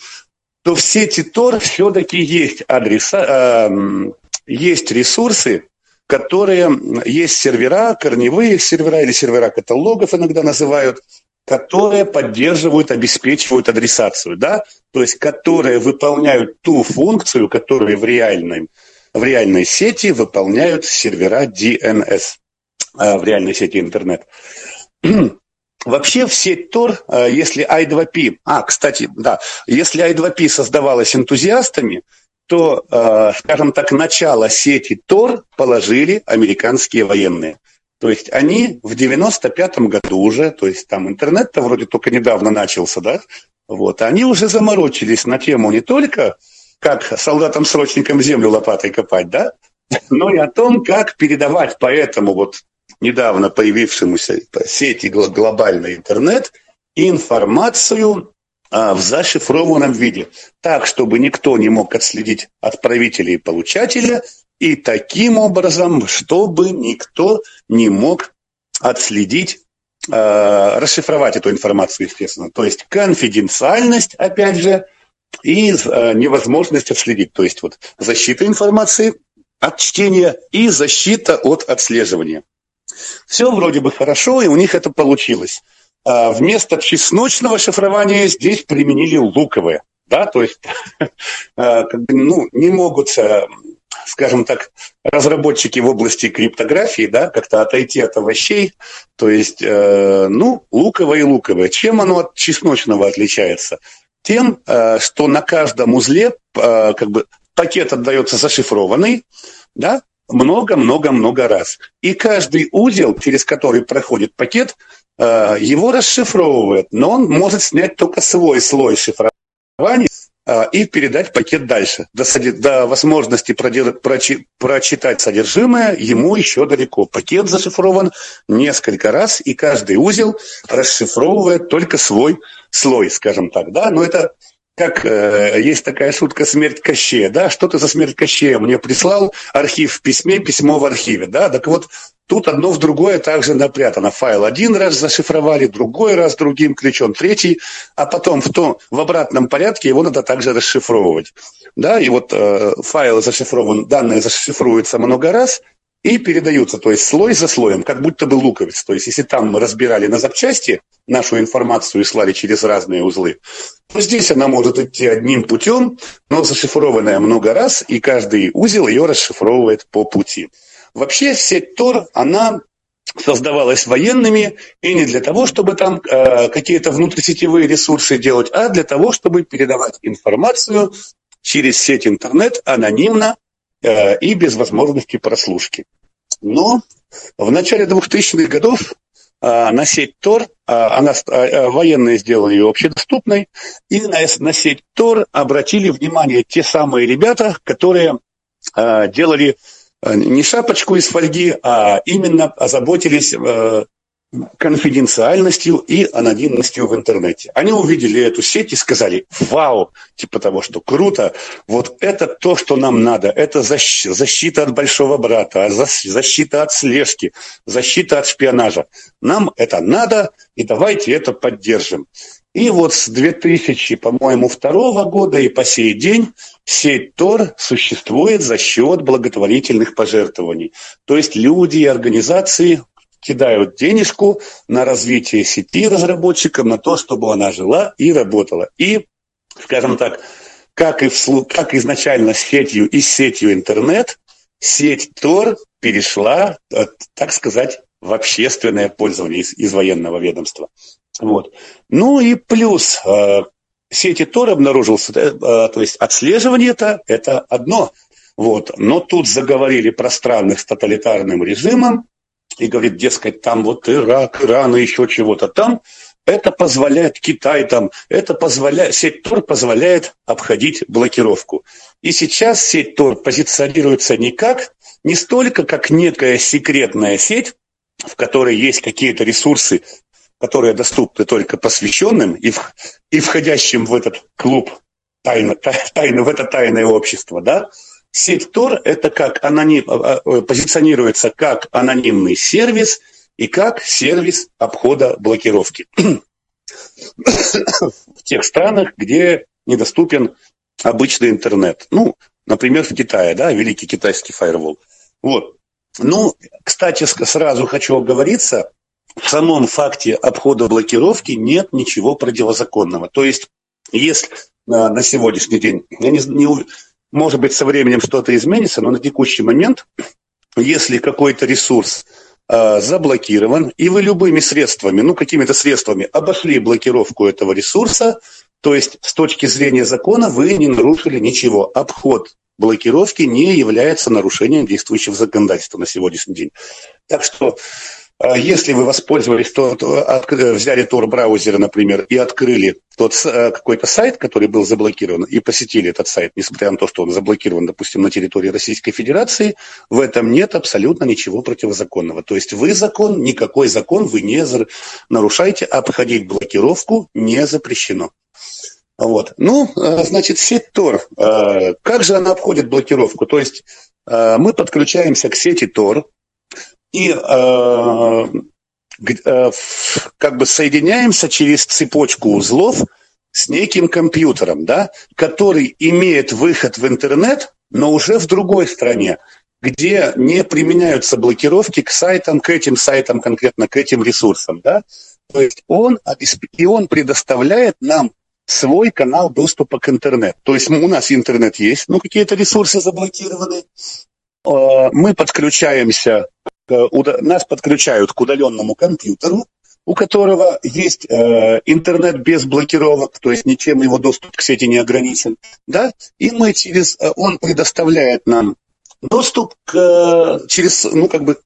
то в сети Тор все-таки есть адреса, э, есть ресурсы, которые есть сервера, корневые сервера или сервера каталогов иногда называют, которые поддерживают, обеспечивают адресацию, да, то есть которые выполняют ту функцию, которую в реальной, в реальной сети выполняют сервера DNS, э, в реальной сети интернет. Вообще в сеть Tor, э, если i2p, а, кстати, да, если i2p создавалась энтузиастами, то, э, скажем так, начало сети Tor положили американские военные. То есть они в 95-м году уже, то есть там интернет-то вроде только недавно начался, да, вот, они уже заморочились на тему не только, как солдатам-срочникам землю лопатой копать, да, но и о том, как передавать по этому вот недавно появившемуся сети глобальный интернет информацию а, в зашифрованном виде, так, чтобы никто не мог отследить отправителя и получателя, и таким образом, чтобы никто не мог отследить, э, расшифровать эту информацию, естественно. То есть конфиденциальность, опять же, и э, невозможность отследить. То есть вот защита информации от чтения и защита от отслеживания. Все вроде бы хорошо, и у них это получилось. А вместо чесночного шифрования здесь применили луковое. Да, то есть э, ну, не могут э, скажем так, разработчики в области криптографии, да, как-то отойти от овощей, то есть, э, ну, луковое и луковое. Чем оно от чесночного отличается? Тем, э, что на каждом узле э, как бы пакет отдается зашифрованный, да, много-много-много раз. И каждый узел, через который проходит пакет, э, его расшифровывает, но он может снять только свой слой шифрования а, и передать пакет дальше. До, до возможности прочи, прочитать содержимое ему еще далеко. Пакет зашифрован несколько раз, и каждый узел расшифровывает только свой слой, скажем так. Да? Но это как э, есть такая шутка «Смерть Кощея», да, что ты за смерть Кощея мне прислал, архив в письме, письмо в архиве, да, так вот тут одно в другое также напрятано. Файл один раз зашифровали, другой раз другим ключом, третий, а потом в, том, в обратном порядке его надо также расшифровывать, да, и вот э, файл зашифрован, данные зашифруются много раз – и передаются, то есть слой за слоем, как будто бы луковиц. То есть если там мы разбирали на запчасти нашу информацию и слали через разные узлы, то здесь она может идти одним путем, но зашифрованная много раз, и каждый узел ее расшифровывает по пути. Вообще сеть Тор, она создавалась военными и не для того, чтобы там э, какие-то внутрисетевые ресурсы делать, а для того, чтобы передавать информацию через сеть интернет анонимно и без возможности прослушки. Но в начале 2000-х годов э, на сеть Тор, э, она, военные сделали ее общедоступной, и на, на сеть Тор обратили внимание те самые ребята, которые делали не шапочку из фольги, а именно озаботились конфиденциальностью и анонимностью в интернете. Они увидели эту сеть и сказали, вау, типа того, что круто, вот это то, что нам надо, это защита от большого брата, защита от слежки, защита от шпионажа. Нам это надо, и давайте это поддержим. И вот с 2000, по-моему, второго года и по сей день сеть Тор существует за счет благотворительных пожертвований. То есть люди и организации кидают денежку на развитие сети разработчикам, на то, чтобы она жила и работала. И, скажем так, как, и в, как изначально сетью и с сетью интернет, сеть Тор перешла, э, так сказать, в общественное пользование из, из военного ведомства. Вот. Ну и плюс э, сети Тор обнаружился, э, э, то есть отслеживание это, это одно. Вот. Но тут заговорили про страны с тоталитарным режимом, и говорит, дескать, там вот Ирак, Иран и еще чего-то там, это позволяет, Китай там, это позволяет, сеть Тор позволяет обходить блокировку. И сейчас сеть Тор позиционируется не как, не столько как некая секретная сеть, в которой есть какие-то ресурсы, которые доступны только посвященным и, и входящим в этот клуб тайно, тайно, в это тайное общество, да, Сеть Тор это как аноним, а, а, позиционируется как анонимный сервис и как сервис обхода блокировки. В тех странах, где недоступен обычный интернет. Ну, например, в Китае, да, великий китайский фаервол. Вот. Ну, кстати, сразу хочу оговориться, в самом факте обхода блокировки нет ничего противозаконного. То есть, если на сегодняшний день, я не, не, может быть, со временем что-то изменится, но на текущий момент, если какой-то ресурс э, заблокирован, и вы любыми средствами, ну, какими-то средствами обошли блокировку этого ресурса, то есть с точки зрения закона вы не нарушили ничего. Обход блокировки не является нарушением действующего законодательства на сегодняшний день. Так что если вы воспользовались, то, то взяли Tor-браузер, например, и открыли тот э, какой-то сайт, который был заблокирован, и посетили этот сайт, несмотря на то, что он заблокирован, допустим, на территории Российской Федерации, в этом нет абсолютно ничего противозаконного. То есть вы закон, никакой закон вы не нарушаете, обходить блокировку не запрещено. Вот. Ну, э, значит, сеть Tor. Э, как же она обходит блокировку? То есть мы подключаемся к сети Tor, и э, э, как бы соединяемся через цепочку узлов с неким компьютером, да, который имеет выход в интернет, но уже в другой стране, где не применяются блокировки к сайтам, к этим сайтам, конкретно к этим ресурсам. Да? То есть он, и он предоставляет нам свой канал доступа к интернету. То есть у нас интернет есть, но какие-то ресурсы заблокированы. Э, мы подключаемся нас подключают к удаленному компьютеру, у которого есть э, интернет без блокировок, то есть ничем его доступ к сети не ограничен, да, и мы через, э, он предоставляет нам доступ к, э, через, ну, как бы,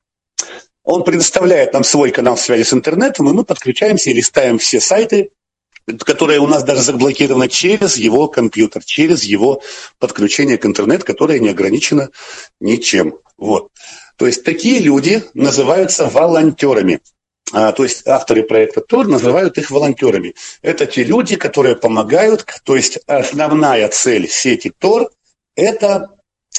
он предоставляет нам свой канал связи с интернетом, и мы подключаемся и листаем все сайты, которые у нас даже заблокированы через его компьютер, через его подключение к интернету, которое не ограничено ничем. Вот. То есть такие люди называются волонтерами. А, то есть авторы проекта ТОР называют их волонтерами. Это те люди, которые помогают, то есть основная цель сети ТОР – это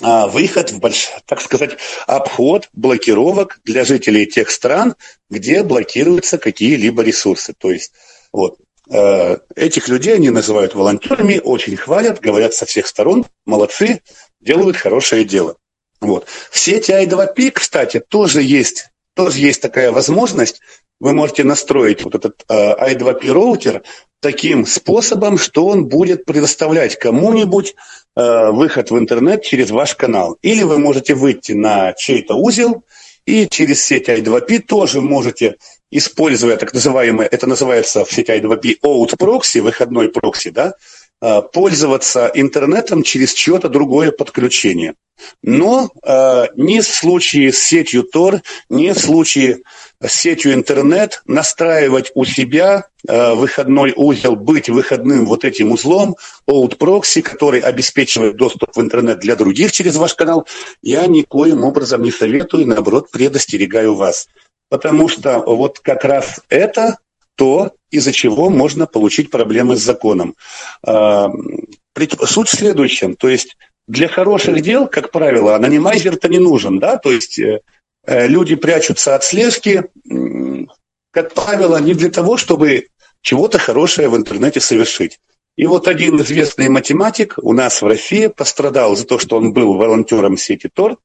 а, выход в, больш... так сказать, обход блокировок для жителей тех стран, где блокируются какие-либо ресурсы. То есть вот, э, этих людей они называют волонтерами, очень хвалят, говорят со всех сторон, молодцы, делают хорошее дело. Вот. В сети i2p, кстати, тоже есть, тоже есть такая возможность. Вы можете настроить вот этот э, i2p роутер таким способом, что он будет предоставлять кому-нибудь э, выход в интернет через ваш канал. Или вы можете выйти на чей-то узел и через сеть i2p тоже можете, используя так называемое, это называется в сети i2p out прокси, выходной прокси, да, пользоваться интернетом через чье-то другое подключение. Но э, ни в случае с сетью Tor, ни в случае с сетью интернет настраивать у себя э, выходной узел, быть выходным вот этим узлом, OUT прокси, который обеспечивает доступ в интернет для других через ваш канал, я никоим образом не советую, наоборот, предостерегаю вас. Потому что вот как раз это то, из-за чего можно получить проблемы с законом. Э, суть в следующем, то есть для хороших дел, как правило, анонимайзер-то не нужен, да, то есть э, э, люди прячутся от слежки, как правило, не для того, чтобы чего-то хорошее в интернете совершить. И вот один известный математик у нас в России пострадал за то, что он был волонтером сети Тор.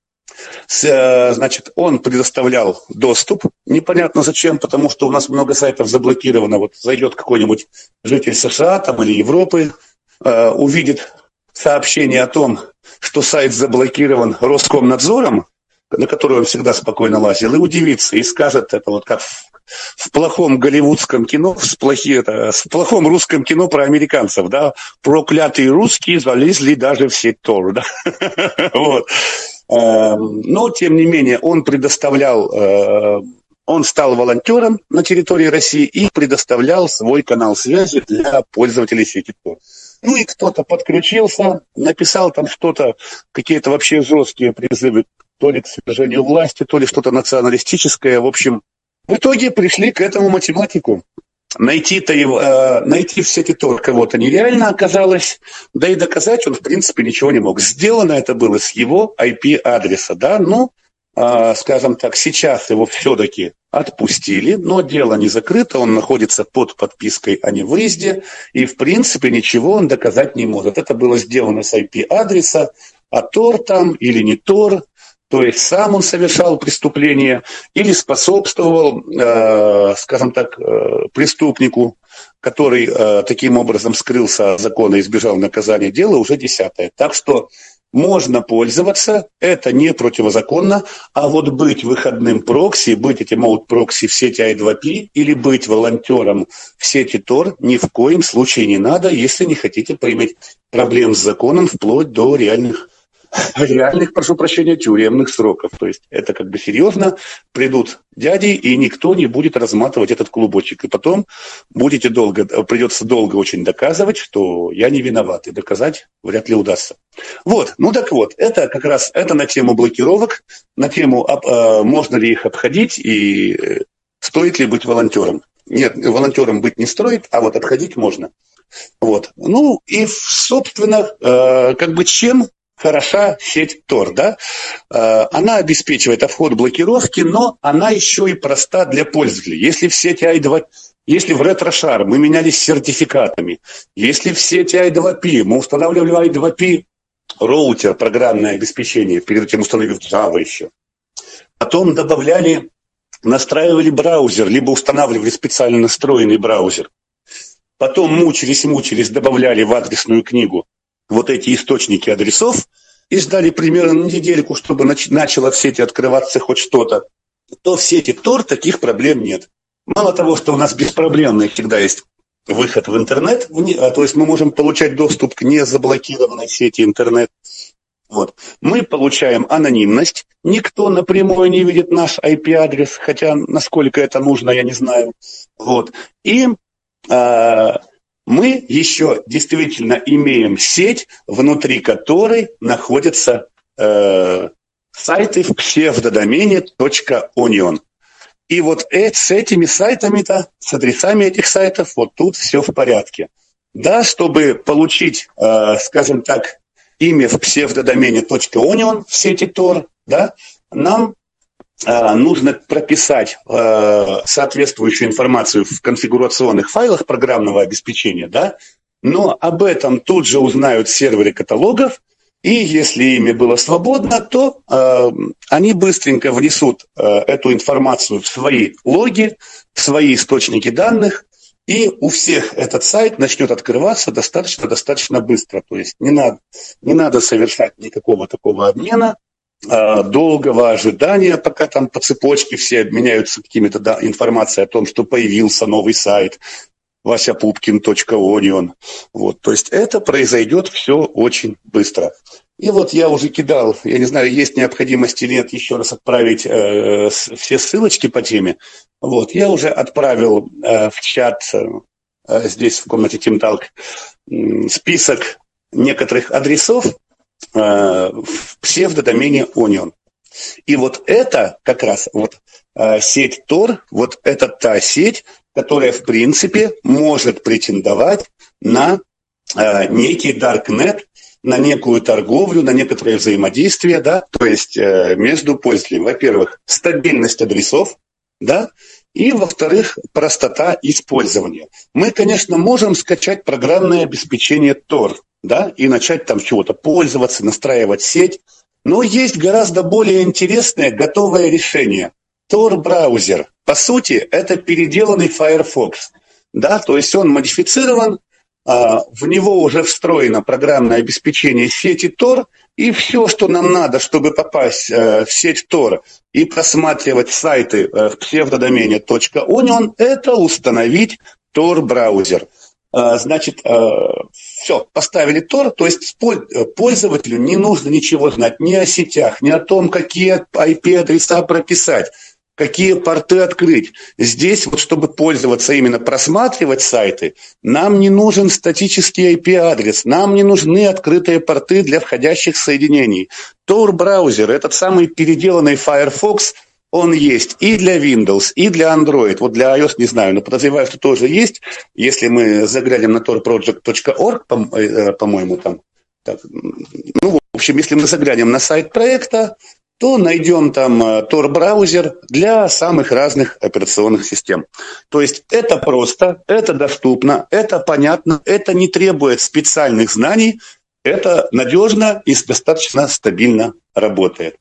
Э, значит, он предоставлял доступ, непонятно зачем, потому что у нас много сайтов заблокировано. Вот зайдет какой-нибудь житель США там, или Европы, э, увидит сообщение о том, что сайт заблокирован Роскомнадзором, на который он всегда спокойно лазил, и удивится, и скажет это вот как в, в плохом голливудском кино, в, плохи, это, в плохом русском кино про американцев, да, проклятые русские залезли даже в сеть Тор, да, вот. Эм, но, тем не менее, он предоставлял э, он стал волонтером на территории России и предоставлял свой канал связи для пользователей сети Tor. Ну и кто-то подключился, написал там что-то, какие-то вообще жесткие призывы то ли к свержению власти, то ли что-то националистическое. В общем, в итоге пришли к этому математику. Найти-то его, э, найти в сети Тор кого-то нереально оказалось, да и доказать он, в принципе, ничего не мог. Сделано это было с его IP-адреса, да, ну, э, скажем так, сейчас его все-таки отпустили, но дело не закрыто, он находится под подпиской о невыезде, и в принципе ничего он доказать не может. Это было сделано с IP-адреса, а Тор там или не Тор, то есть сам он совершал преступление или способствовал, э, скажем так, э, преступнику, который э, таким образом скрылся от закона и избежал наказания дела, уже десятое. Так что можно пользоваться, это не противозаконно, а вот быть выходным прокси, быть этим outproxy в сети i2p или быть волонтером в сети Tor ни в коем случае не надо, если не хотите поиметь проблем с законом вплоть до реальных реальных, прошу прощения, тюремных сроков. То есть это как бы серьезно, придут дяди, и никто не будет разматывать этот клубочек. И потом будете долго, придется долго очень доказывать, что я не виноват, и доказать вряд ли удастся. Вот, ну так вот, это как раз это на тему блокировок, на тему, э, можно ли их обходить и э, стоит ли быть волонтером. Нет, волонтером быть не стоит, а вот обходить можно. Вот. Ну и, собственно, э, как бы чем хороша сеть Tor, да? Э, она обеспечивает обход блокировки, но она еще и проста для пользователей. Если в сети i2, если в RetroShare мы менялись сертификатами, если в сети i2P мы устанавливали i2P роутер, программное обеспечение, перед этим установив Java еще, потом добавляли, настраивали браузер, либо устанавливали специально настроенный браузер, потом мучились-мучились, добавляли в адресную книгу вот эти источники адресов и ждали примерно недельку, чтобы начало в сети открываться хоть что-то, то в сети Тор таких проблем нет. Мало того, что у нас беспроблемный всегда есть выход в интернет, а, то есть мы можем получать доступ к незаблокированной сети интернет. Вот. Мы получаем анонимность, никто напрямую не видит наш IP-адрес, хотя насколько это нужно, я не знаю. Вот. И э, мы еще действительно имеем сеть, внутри которой находятся э, сайты в псевдодомене .onion. И вот э, с этими сайтами-то, с адресами этих сайтов, вот тут все в порядке. Да, чтобы получить, э, скажем так, имя в псевдодомене .onion в сети Tor, да, нам нужно прописать э, соответствующую информацию в конфигурационных файлах программного обеспечения, да, но об этом тут же узнают серверы каталогов, и если имя было свободно, то э, они быстренько внесут э, эту информацию в свои логи, в свои источники данных, и у всех этот сайт начнет открываться достаточно-достаточно быстро. То есть не надо, не надо совершать никакого такого обмена, Э, долгого ожидания, пока там по цепочке все обменяются какими-то да, информацией о том, что появился новый сайт васяпупкин.onion. Вот, то есть это произойдет все очень быстро. И вот я уже кидал, я не знаю, есть необходимость или нет еще раз отправить э, все ссылочки по теме. Вот, я уже отправил э, в чат э, здесь в комнате TeamTalk э, список некоторых адресов, Э, в псевдодомене Onion. И вот это как раз вот э, сеть Tor, вот это та сеть, которая в принципе может претендовать на э, некий Darknet, на некую торговлю, на некоторое взаимодействие, да, то есть между пользователями. Во-первых, стабильность адресов, да, и, во-вторых, простота использования. Мы, конечно, можем скачать программное обеспечение Tor, да, и начать там чего-то пользоваться, настраивать сеть. Но есть гораздо более интересное готовое решение. Tor-браузер. По сути, это переделанный Firefox. Да, то есть он модифицирован, а, в него уже встроено программное обеспечение сети Tor, и все, что нам надо, чтобы попасть э, в сеть Tor и просматривать сайты э, в псевдодомене .onion, это установить Tor-браузер. А, значит, а, все, поставили Тор, то есть пользователю не нужно ничего знать ни о сетях, ни о том, какие IP-адреса прописать, какие порты открыть. Здесь, вот чтобы пользоваться именно просматривать сайты, нам не нужен статический IP-адрес, нам не нужны открытые порты для входящих соединений. Tor-браузер, этот самый переделанный Firefox – он есть и для Windows, и для Android. Вот для iOS не знаю, но подозреваю, что тоже есть. Если мы заглянем на torproject.org, э, по-моему, там, так, ну, в общем, если мы заглянем на сайт проекта, то найдем там э, Tor-браузер для самых разных операционных систем. То есть это просто, это доступно, это понятно, это не требует специальных знаний, это надежно и достаточно стабильно работает.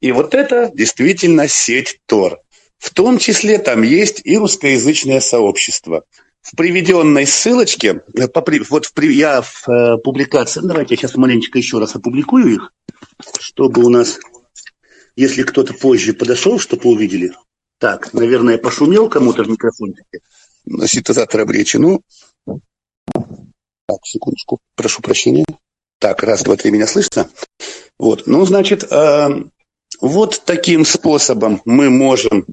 И вот это действительно сеть Тор. В том числе там есть и русскоязычное сообщество. В приведенной ссылочке, э, вот в, я в э, публикации, давайте я сейчас маленечко еще раз опубликую их, чтобы у нас, если кто-то позже подошел, чтобы увидели. Так, наверное, пошумел кому-то в микрофончике синтезатор речи. Ну, так, секундочку, прошу прощения. Так, раз, два, три, меня слышно? Вот, ну, значит, э, вот таким способом мы можем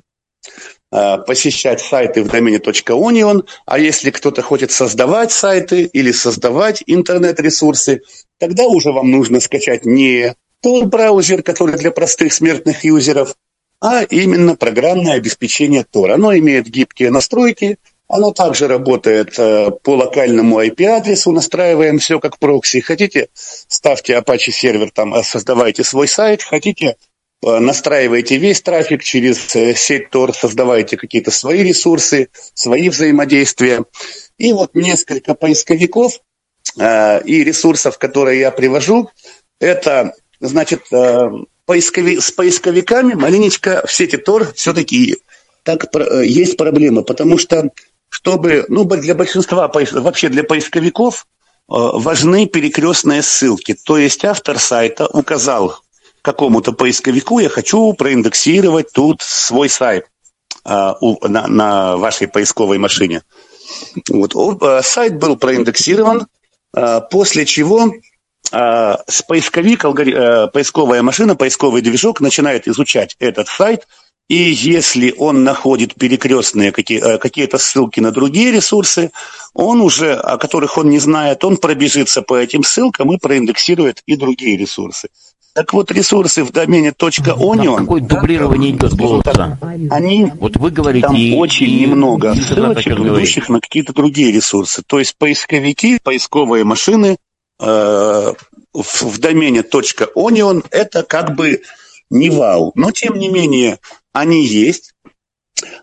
э, посещать сайты в домене .onion, а если кто-то хочет создавать сайты или создавать интернет-ресурсы, тогда уже вам нужно скачать не тот браузер, который для простых смертных юзеров, а именно программное обеспечение Tor. Оно имеет гибкие настройки, оно также работает э, по локальному IP-адресу, настраиваем все как прокси. Хотите, ставьте Apache сервер, там, э, создавайте свой сайт. Хотите, э, настраивайте весь трафик через сеть Tor, создавайте какие-то свои ресурсы, свои взаимодействия. И вот несколько поисковиков и ресурсов, которые я привожу, это, значит, поискови, с поисковиками маленечко в сети Tor все-таки так есть проблема, потому что чтобы, ну, для большинства, вообще для поисковиков э, важны перекрестные ссылки. То есть автор сайта указал какому-то поисковику, я хочу проиндексировать тут свой сайт а, у, на, на вашей поисковой машине. Вот. О, сайт был проиндексирован, после чего с поисковик, поисковая машина, поисковый движок начинает изучать этот сайт – и если он находит перекрестные э, какие-то ссылки на другие ресурсы, он уже, о которых он не знает, он пробежится по этим ссылкам и проиндексирует и другие ресурсы. Так вот, ресурсы в домене .onion... Какое дублирование идет голоса? Они, вот вы говорите, там и, очень и, немного и ссылочек, ведущих на какие-то другие ресурсы. То есть поисковики, поисковые машины э, в, в домене .onion это как бы не вау. Но, тем не менее, они есть.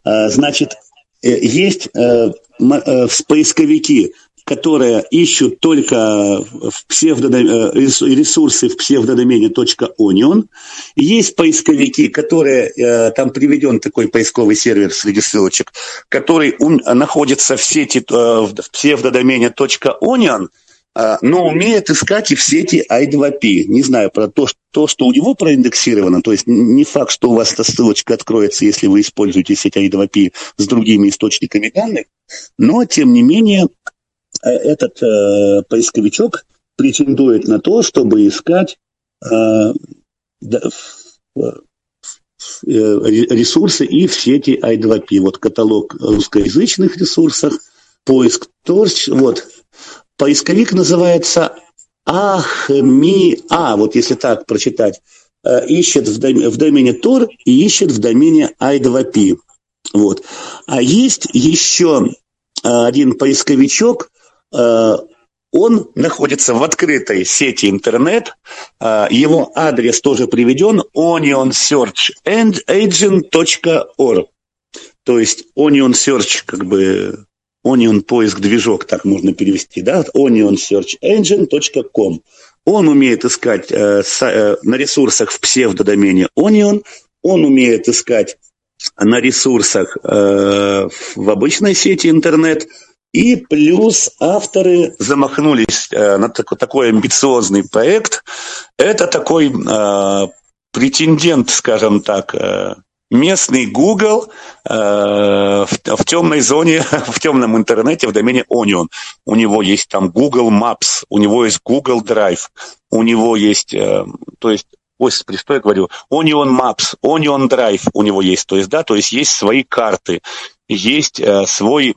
А, значит, э, есть э, э, поисковики, которые ищут только в ресурсы в псевдодомене .onion. Есть поисковики, которые, там приведен такой поисковый сервер среди ссылочек, который находится в сети в псевдодомене .onion – но умеет искать и в сети I2P. Не знаю про то, то, что у него проиндексировано, то есть не факт, что у вас эта ссылочка откроется, если вы используете сеть I2P с другими источниками данных, но, тем не менее, э, этот э, поисковичок претендует на то, чтобы искать э, э, ресурсы и в сети I2P. Вот каталог русскоязычных ресурсов, поиск торч, вот, Поисковик называется Ахми, а, вот если так прочитать, э, ищет в домене, Tor и ищет в домене i2p. Вот. А есть еще э, один поисковичок, э, он находится в открытой сети интернет. Его адрес тоже приведен onionsearchagent.org. То есть Onion Search как бы Onion поиск движок, так можно перевести, да, onionsearchengine.com. Он умеет искать э, с, э, на ресурсах в псевдодомене Onion, он умеет искать на ресурсах э, в обычной сети интернет, и плюс авторы замахнулись э, на такой, такой амбициозный проект. Это такой э, претендент, скажем так, э, местный Google э, в, темной зоне, в темном интернете, в домене Onion. У него есть там Google Maps, у него есть Google Drive, у него есть, э, то есть Господи, что я говорю? Onion Maps, Onion Drive у него есть, то есть, да, то есть есть свои карты, есть э, свой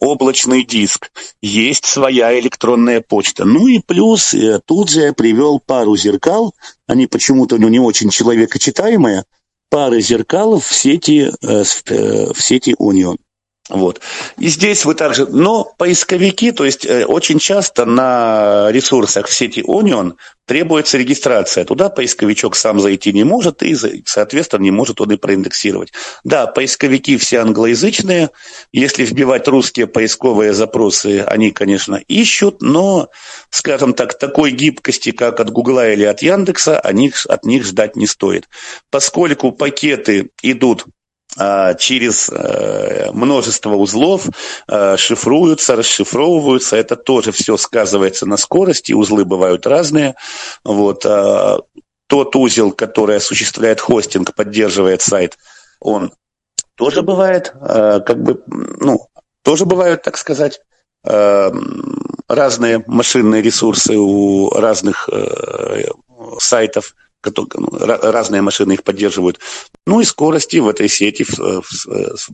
облачный диск, есть своя электронная почта. Ну и плюс тут же я привел пару зеркал, они почему-то ну, не очень человекочитаемые, пары зеркал в сети, э, э, в сети Union. Вот. И здесь вы также... Но поисковики, то есть э, очень часто на ресурсах в сети Onion требуется регистрация. Туда поисковичок сам зайти не может и, соответственно, не может он и проиндексировать. Да, поисковики все англоязычные. Если вбивать русские поисковые запросы, они, конечно, ищут, но, скажем так, такой гибкости, как от Гугла или от Яндекса, они, от них ждать не стоит. Поскольку пакеты идут через э, множество узлов э, шифруются, расшифровываются. Это тоже все сказывается на скорости. Узлы бывают разные. Вот. А, тот узел, который осуществляет хостинг, поддерживает сайт, он тоже бывает, э, как бы, ну, тоже бывают, так сказать, разные машинные ресурсы у разных сайтов разные машины их поддерживают. Ну и скорости в этой сети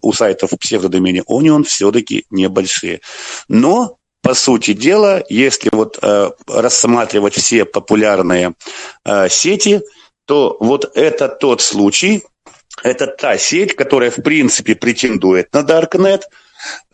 у сайтов в псевдодомене Onion все-таки небольшие. Но по сути дела, если вот э, рассматривать все популярные э, сети, то вот это тот случай, это та сеть, которая в принципе претендует на Darknet –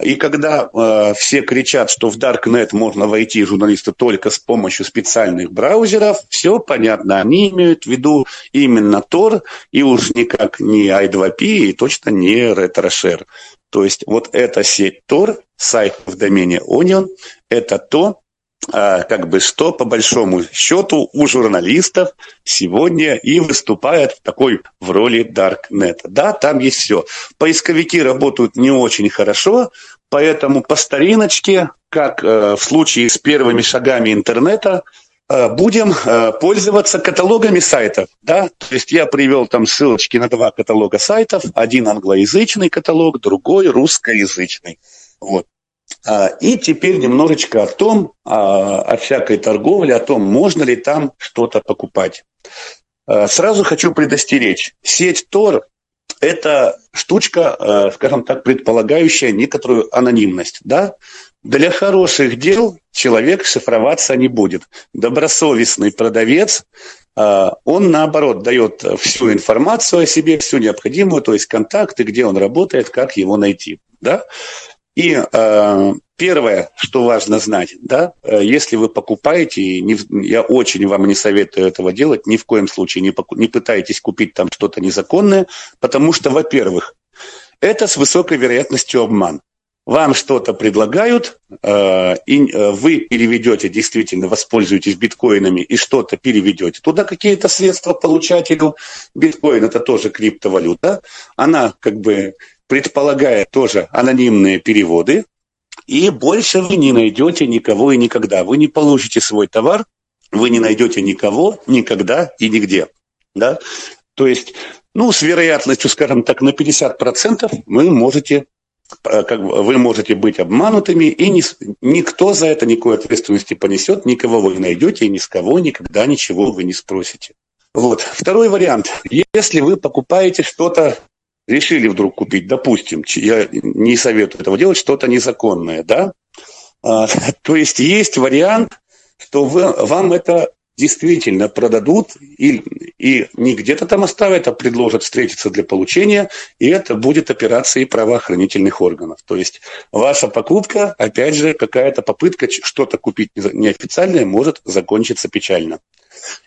и когда э, все кричат, что в Darknet можно войти журналисты только с помощью специальных браузеров, все понятно. Они имеют в виду именно Tor и уж никак не i2p и точно не RetroShare. То есть вот эта сеть Tor, сайт в домене Onion, это то, как бы что по большому счету у журналистов сегодня и выступает такой в роли Darknet. Да, там есть все. Поисковики работают не очень хорошо, поэтому по стариночке, как э, в случае с первыми шагами интернета, э, будем э, пользоваться каталогами сайтов. Да? То есть я привел там ссылочки на два каталога сайтов. Один англоязычный каталог, другой русскоязычный. Вот. А, и теперь немножечко о том, а, о всякой торговле, о том, можно ли там что-то покупать. А, сразу хочу предостеречь. Сеть Тор – это штучка, скажем так, предполагающая некоторую анонимность. Да? Для хороших дел человек шифроваться не будет. Добросовестный продавец, он наоборот дает всю информацию о себе, всю необходимую, то есть контакты, где он работает, как его найти. Да? И э, первое, что важно знать, да, э, если вы покупаете, не, я очень вам не советую этого делать, ни в коем случае не, не пытайтесь купить там что-то незаконное, потому что, во-первых, это с высокой вероятностью обман. Вам что-то предлагают, э, и э, вы переведете, действительно воспользуетесь биткоинами и что-то переведете. Туда какие-то средства получателю. Биткоин это тоже криптовалюта. Она как бы предполагая тоже анонимные переводы, и больше вы не найдете никого и никогда. Вы не получите свой товар, вы не найдете никого, никогда и нигде. Да? То есть, ну, с вероятностью, скажем так, на 50% вы можете э, как вы можете быть обманутыми, и ни, никто за это никакой ответственности понесет, никого вы не найдете, и ни с кого никогда ничего вы не спросите. Вот. Второй вариант. Если вы покупаете что-то решили вдруг купить, допустим, я не советую этого делать, что-то незаконное, да? А, то есть есть вариант, что вы, вам это действительно продадут и, и не где-то там оставят, а предложат встретиться для получения, и это будет операцией правоохранительных органов. То есть ваша покупка, опять же, какая-то попытка что-то купить неофициальное может закончиться печально.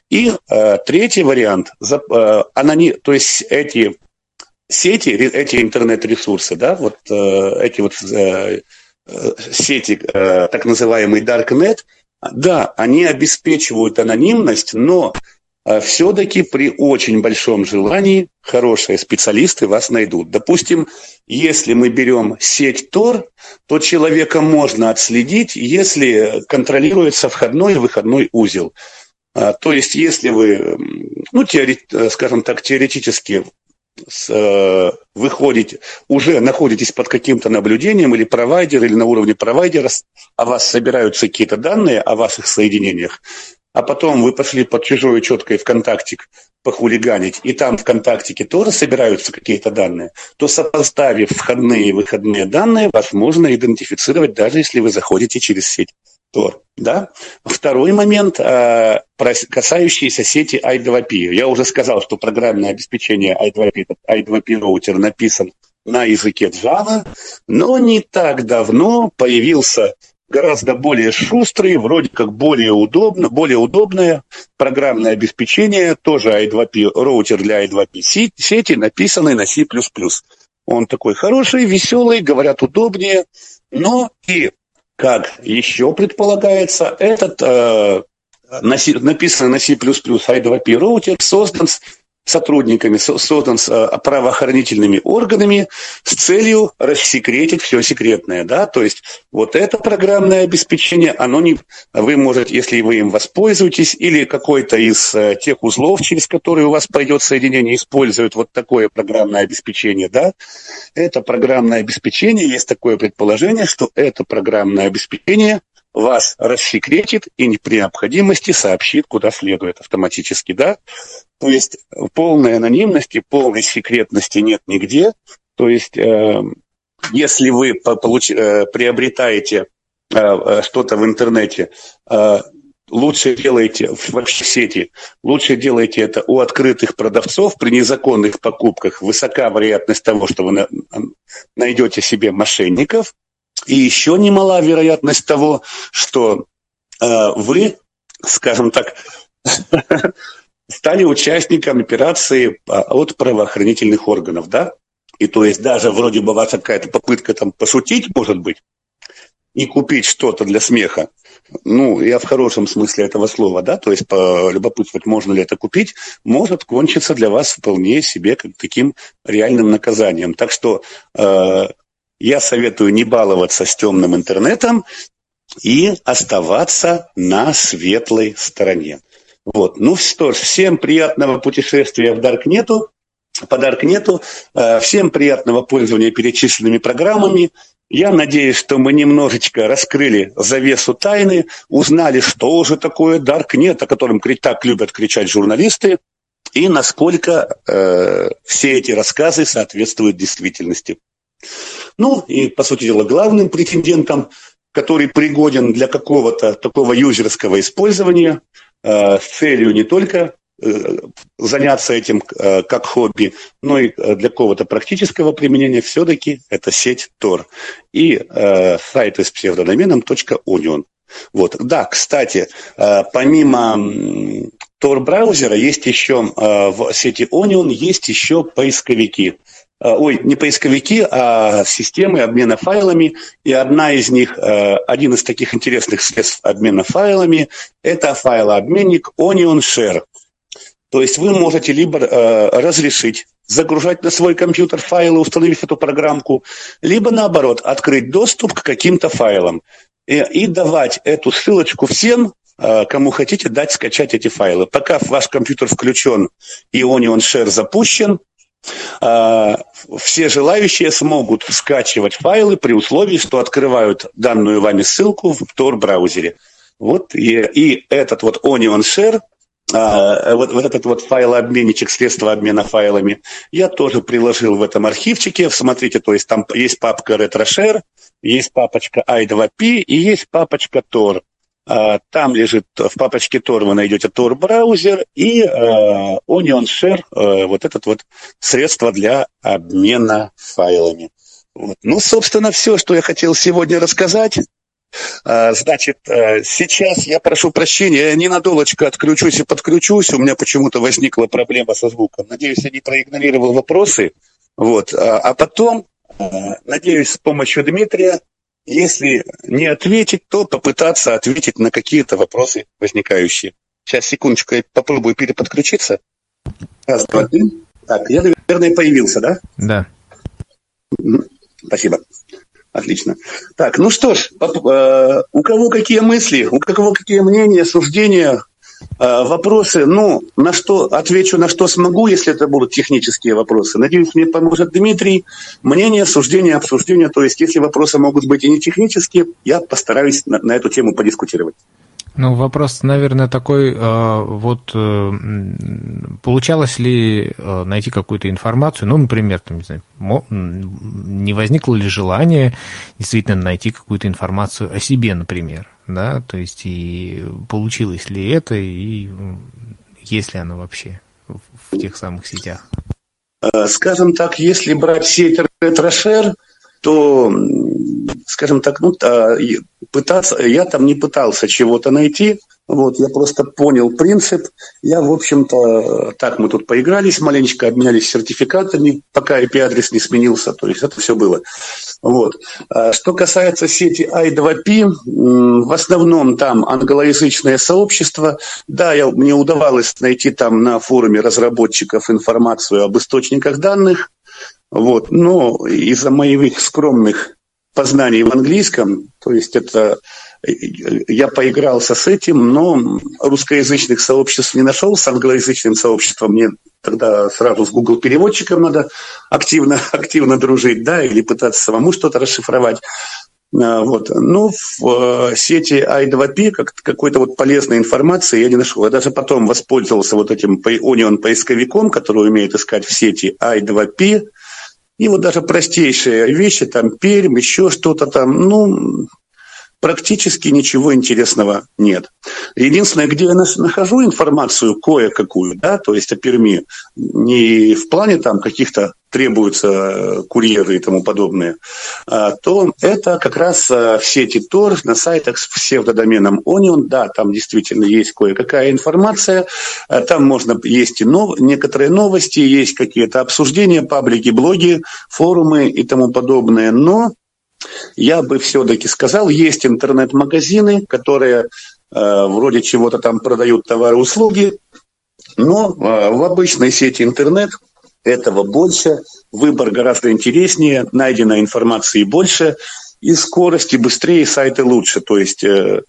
И э, третий вариант, э, аноним, то есть эти сети, эти интернет-ресурсы, да, вот э, эти вот э, э, сети, так называемый Darknet, да, они обеспечивают анонимность, но все-таки при очень большом желании хорошие специалисты вас найдут. Допустим, если мы берем сеть Tor, то человека можно отследить, если контролируется входной и выходной узел. А, то есть, если вы, ну, теорет, скажем так, теоретически э, выходите, уже находитесь под каким-то наблюдением или провайдер, или на уровне провайдера, о вас собираются какие-то данные о ваших соединениях, а потом вы пошли под чужой четкой ВКонтактик похулиганить, и там ВКонтактике тоже собираются какие-то данные, то сопоставив входные и выходные данные, вас можно идентифицировать, даже если вы заходите через сеть Tor. Да? Второй момент, э, касающийся сети i2p. Я уже сказал, что программное обеспечение i2p, i2p роутер написан на языке Java, но не так давно появился гораздо более шустрый, вроде как более удобно, более удобное программное обеспечение, тоже I2P, роутер для I2P сети, написанный на C++. Он такой хороший, веселый, говорят, удобнее, но и, как еще предполагается, этот э, написанный на C++ I2P роутер создан сотрудниками, создан с э, правоохранительными органами с целью рассекретить все секретное. Да? То есть вот это программное обеспечение, оно не... Вы можете, если вы им воспользуетесь, или какой-то из э, тех узлов, через которые у вас пойдет соединение, используют вот такое программное обеспечение, да, это программное обеспечение, есть такое предположение, что это программное обеспечение вас рассекретит и при необходимости сообщит, куда следует автоматически, да. То есть полной анонимности, полной секретности нет нигде. То есть э, если вы получ, э, приобретаете э, э, что-то в интернете, э, лучше делайте вообще в сети, лучше делайте это у открытых продавцов при незаконных покупках. Высока вероятность того, что вы найдете себе мошенников, и еще немала вероятность того, что э, вы, скажем так, стали участником операции от правоохранительных органов, да? И то есть даже вроде бы вас какая-то попытка там пошутить, может быть, и купить что-то для смеха, ну, я в хорошем смысле этого слова, да, то есть полюбопытствовать, можно ли это купить, может кончиться для вас вполне себе как таким реальным наказанием. Так что э, я советую не баловаться с темным интернетом и оставаться на светлой стороне. Вот. Ну что ж, всем приятного путешествия в Даркнету, по Даркнету, э, всем приятного пользования перечисленными программами. Я надеюсь, что мы немножечко раскрыли завесу тайны, узнали, что же такое Даркнет, о котором так любят кричать журналисты, и насколько э, все эти рассказы соответствуют действительности. Ну и, по сути дела, главным претендентом, который пригоден для какого-то такого юзерского использования э, с целью не только э, заняться этим э, как хобби, но и э, для какого-то практического применения все-таки это сеть Tor и э, сайт с псевдодоменом .onion. Вот. Да, кстати, э, помимо Tor браузера есть еще э, в сети Onion есть еще поисковики. Э, ой, не поисковики, а системы обмена файлами. И одна из них, э, один из таких интересных средств обмена файлами, это файлообменник Onion Share. То есть вы можете либо э, разрешить загружать на свой компьютер файлы, установив эту программку, либо наоборот, открыть доступ к каким-то файлам и, и давать эту ссылочку всем, кому хотите дать скачать эти файлы. Пока ваш компьютер включен и Onion Share запущен, все желающие смогут скачивать файлы при условии, что открывают данную вами ссылку в Tor-браузере. Вот, и, и этот вот Onion Share, а, вот, вот этот вот файлообменничек, средства обмена файлами, я тоже приложил в этом архивчике. Смотрите, то есть там есть папка RetroShare, есть папочка i2p и есть папочка Tor. А, там лежит в папочке Tor вы найдете Tor браузер и э, Onion Share, э, вот этот вот средство для обмена файлами. Вот. Ну, собственно, все, что я хотел сегодня рассказать. А, значит, сейчас я прошу прощения, я ненадолочко отключусь и подключусь. У меня почему-то возникла проблема со звуком. Надеюсь, я не проигнорировал вопросы. Вот. А, а потом, надеюсь, с помощью Дмитрия если не ответить, то попытаться ответить на какие-то вопросы возникающие. Сейчас, секундочку, я попробую переподключиться. Раз, два, три. Так, я, наверное, появился, да? Да. Спасибо. Отлично. Так, ну что ж, э, у кого какие мысли, у кого какие мнения, суждения, вопросы, ну, на что отвечу, на что смогу, если это будут технические вопросы. Надеюсь, мне поможет Дмитрий. Мнение, суждение, обсуждение. То есть, если вопросы могут быть и не технические, я постараюсь на, на эту тему подискутировать. Ну, вопрос, наверное, такой, э, вот э, получалось ли найти какую-то информацию, ну, например, там, не знаю, не возникло ли желание действительно найти какую-то информацию о себе, например? Да, то есть и получилось ли это, и есть ли оно вообще в тех самых сетях? Э, скажем так, если брать сеть ретрошер, то, скажем так, ну, пытаться, я там не пытался чего-то найти, вот, я просто понял принцип. Я, в общем-то, так мы тут поигрались маленечко, обменялись сертификатами, пока IP-адрес не сменился. То есть это все было. Вот. А что касается сети i2p, в основном там англоязычное сообщество. Да, я, мне удавалось найти там на форуме разработчиков информацию об источниках данных. Вот. Но из-за моих скромных познаний в английском, то есть это я поигрался с этим, но русскоязычных сообществ не нашел, с англоязычным сообществом мне тогда сразу с Google переводчиком надо активно, активно дружить, да, или пытаться самому что-то расшифровать. А, вот. Ну, в э, сети i2p как, какой-то вот полезной информации я не нашел. Я даже потом воспользовался вот этим Onion поисковиком, который умеет искать в сети i2p, и вот даже простейшие вещи, там Пермь, еще что-то там, ну, практически ничего интересного нет. Единственное, где я нахожу информацию кое-какую, да, то есть о Перми, не в плане там каких-то требуются э, курьеры и тому подобное, а, то это как раз э, в сети Тор на сайтах с псевдодоменом Onion. Да, там действительно есть кое-какая информация. А, там можно, есть и нов, некоторые новости, есть какие-то обсуждения, паблики, блоги, форумы и тому подобное. Но я бы все-таки сказал, есть интернет-магазины, которые э, вроде чего-то там продают товары, услуги, но э, в обычной сети интернет этого больше, выбор гораздо интереснее, найдено информации больше, и скорости быстрее, сайты лучше. То есть э,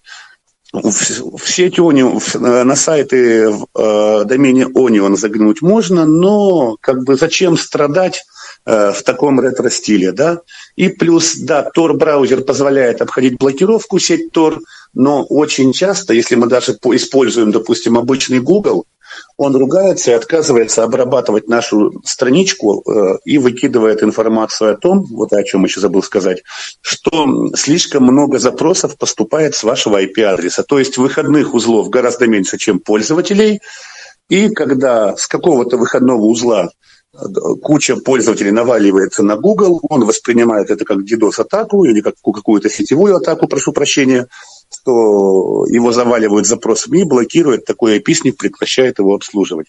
в сеть Onion, на сайты в э, домене Onion заглянуть можно, но как бы зачем страдать Э, в таком ретро-стиле, да. И плюс, да, Tor браузер позволяет обходить блокировку сеть Tor, но очень часто, если мы даже используем, допустим, обычный Google, он ругается и отказывается обрабатывать нашу страничку э, и выкидывает информацию о том, вот о чем еще забыл сказать, что слишком много запросов поступает с вашего IP-адреса. То есть выходных узлов гораздо меньше, чем пользователей. И когда с какого-то выходного узла куча пользователей наваливается на Google, он воспринимает это как DDoS-атаку или как какую-то сетевую атаку, прошу прощения, что его заваливают запросами блокирует такой описник, прекращает его обслуживать.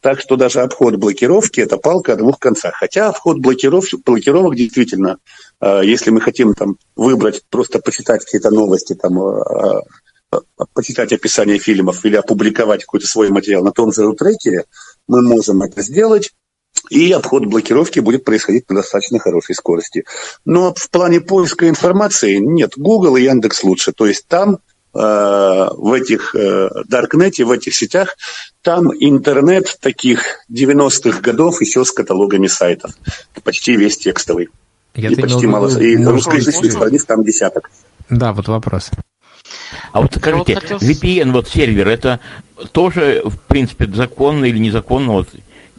Так что даже обход блокировки – это палка о двух концах. Хотя обход блокиров, блокировок действительно, э, если мы хотим там выбрать, просто почитать какие-то новости, там, э, э, почитать описание фильмов или опубликовать какой-то свой материал на том же трекере, мы можем это сделать и обход блокировки будет происходить на достаточно хорошей скорости. Но в плане поиска информации нет, Google и Яндекс лучше. То есть там э, в этих э, Даркнете, в этих сетях, там интернет таких 90-х годов еще с каталогами сайтов. Почти весь текстовый. Я и почти мало. И русскоязычных страниц там десяток. Да, вот вопрос. А вот скажите, вот хотел... VPN, вот сервер, это тоже, в принципе, законно или незаконно? Вот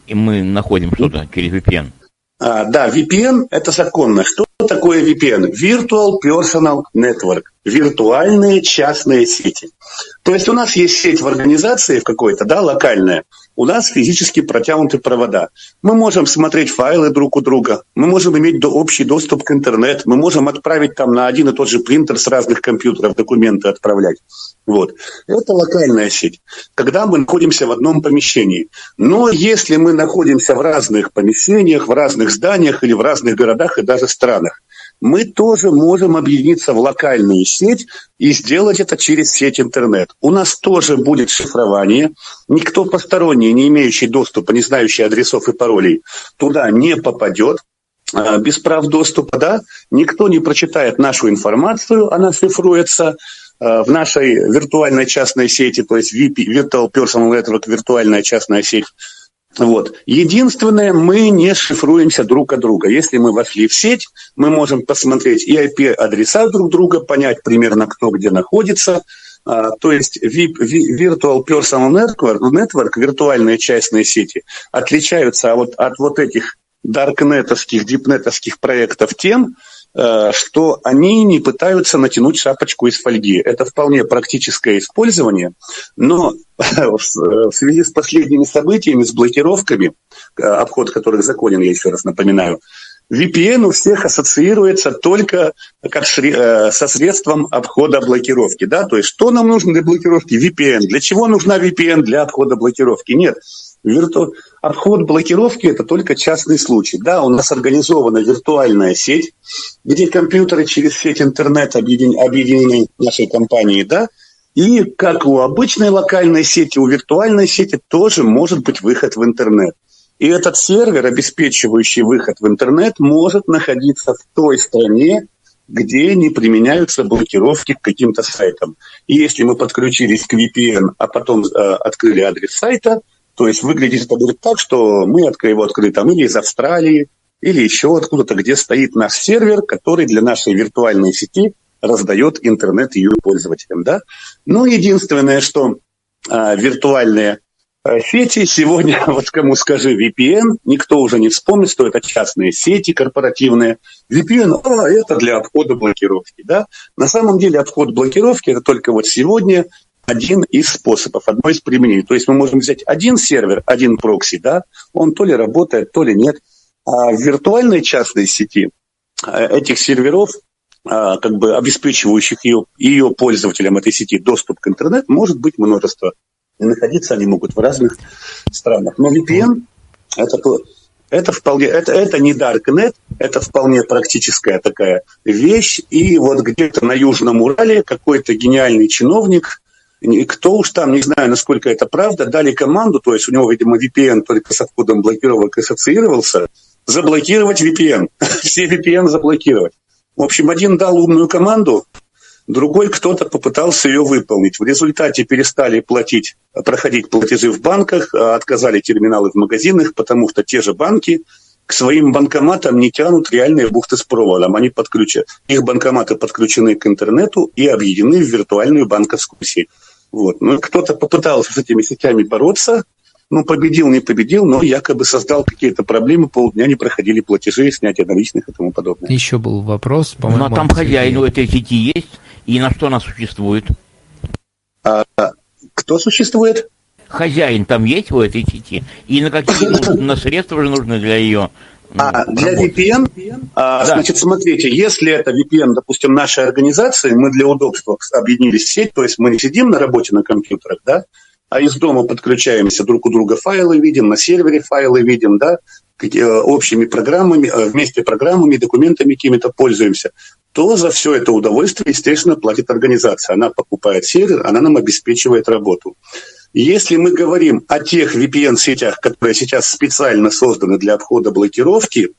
и мы находим что-то через VPN. А, да, VPN – это законно. Что такое VPN? Virtual Personal Network. Виртуальные частные сети. То есть у нас есть сеть в организации в какой-то, да, локальная. У нас физически протянуты провода. Мы можем смотреть файлы друг у друга. Мы можем иметь общий доступ к интернету. Мы можем отправить там на один и тот же принтер с разных компьютеров документы отправлять. Вот. Это локальная сеть, когда мы находимся в одном помещении. Но если мы находимся в разных помещениях, в разных зданиях или в разных городах и даже странах, мы тоже можем объединиться в локальную сеть и сделать это через сеть интернет. У нас тоже будет шифрование. Никто посторонний, не имеющий доступа, не знающий адресов и паролей, туда не попадет а, без прав доступа, да, никто не прочитает нашу информацию, она шифруется, Э, в нашей виртуальной частной сети, то есть Virtual Personal Network, виртуальная частная сеть. Вот. Единственное, мы не шифруемся друг от друга. Если мы вошли в сеть, мы можем посмотреть и IP-адреса друг друга, понять примерно, кто где находится. А, то есть Virtual Personal Network, Network, виртуальные частные сети, отличаются от, от вот этих даркнетовских, дипнетовских проектов тем, что они не пытаются натянуть шапочку из фольги. Это вполне практическое использование, но в связи с последними событиями, с блокировками, э, обход которых законен, я еще раз напоминаю, VPN у всех ассоциируется только как шри, со средством обхода блокировки. Да? То есть что нам нужно для блокировки? VPN. Для чего нужна VPN для обхода блокировки? Нет. Вирту... Обход блокировки – это только частный случай. Да, у нас организована виртуальная сеть, где компьютеры через сеть интернет объедин... объединены нашей компанией, да, и как у обычной локальной сети, у виртуальной сети тоже может быть выход в интернет. И этот сервер, обеспечивающий выход в интернет, может находиться в той стране, где не применяются блокировки к каким-то сайтам. И если мы подключились к VPN, а потом э, открыли адрес сайта – то есть выглядит это будет так, что мы его открыли там или из Австралии, или еще откуда-то, где стоит наш сервер, который для нашей виртуальной сети раздает интернет ее пользователям. Да? Но единственное, что а, виртуальные а, сети сегодня, вот кому скажи VPN, никто уже не вспомнит, что это частные сети корпоративные. VPN, а, это для обхода блокировки. Да? На самом деле обход блокировки это только вот сегодня один из способов, одно из применений. То есть мы можем взять один сервер, один прокси, да, он то ли работает, то ли нет. А в виртуальной частной сети э, этих серверов, а, как бы обеспечивающих ее, ее пользователям этой сети доступ к интернету, может быть множество. И находиться они могут в разных странах. Но VPN это то, это вполне, это, это не Darknet, это вполне практическая такая вещь. И вот где-то на Южном Урале какой-то гениальный чиновник кто уж там, не знаю, насколько это правда, дали команду, то есть у него, видимо, VPN только с входом блокировок ассоциировался, заблокировать VPN. Все VPN заблокировать. В общем, один дал умную команду, другой кто-то попытался ее выполнить. В результате перестали платить, проходить платежи в банках, а отказали терминалы в магазинах, потому что те же банки к своим банкоматам не тянут реальные бухты с проводом. Они подключат. Их банкоматы подключены к интернету и объединены в виртуальную банковскую сеть. Вот. Ну, кто-то попытался с этими сетями бороться, ну, победил, не победил, но якобы создал какие-то проблемы, полдня не проходили платежи, снятие наличных и тому подобное. Еще был вопрос, по-моему. Ну, а там хозяин у этой сети есть, и на что она существует? А, кто существует? Хозяин там есть у этой сети, и на какие на средства же нужны для ее а для VPN, а, да. значит, смотрите, если это VPN, допустим, нашей организации, мы для удобства объединили сеть, то есть мы не сидим на работе на компьютерах, да, а из дома подключаемся друг у друга файлы видим, на сервере файлы видим, да, общими программами, э, вместе программами, документами какими-то пользуемся, то за все это удовольствие, естественно, платит организация. Она покупает сервер, она нам обеспечивает работу. Если мы говорим о тех VPN-сетях, которые сейчас специально созданы для обхода блокировки,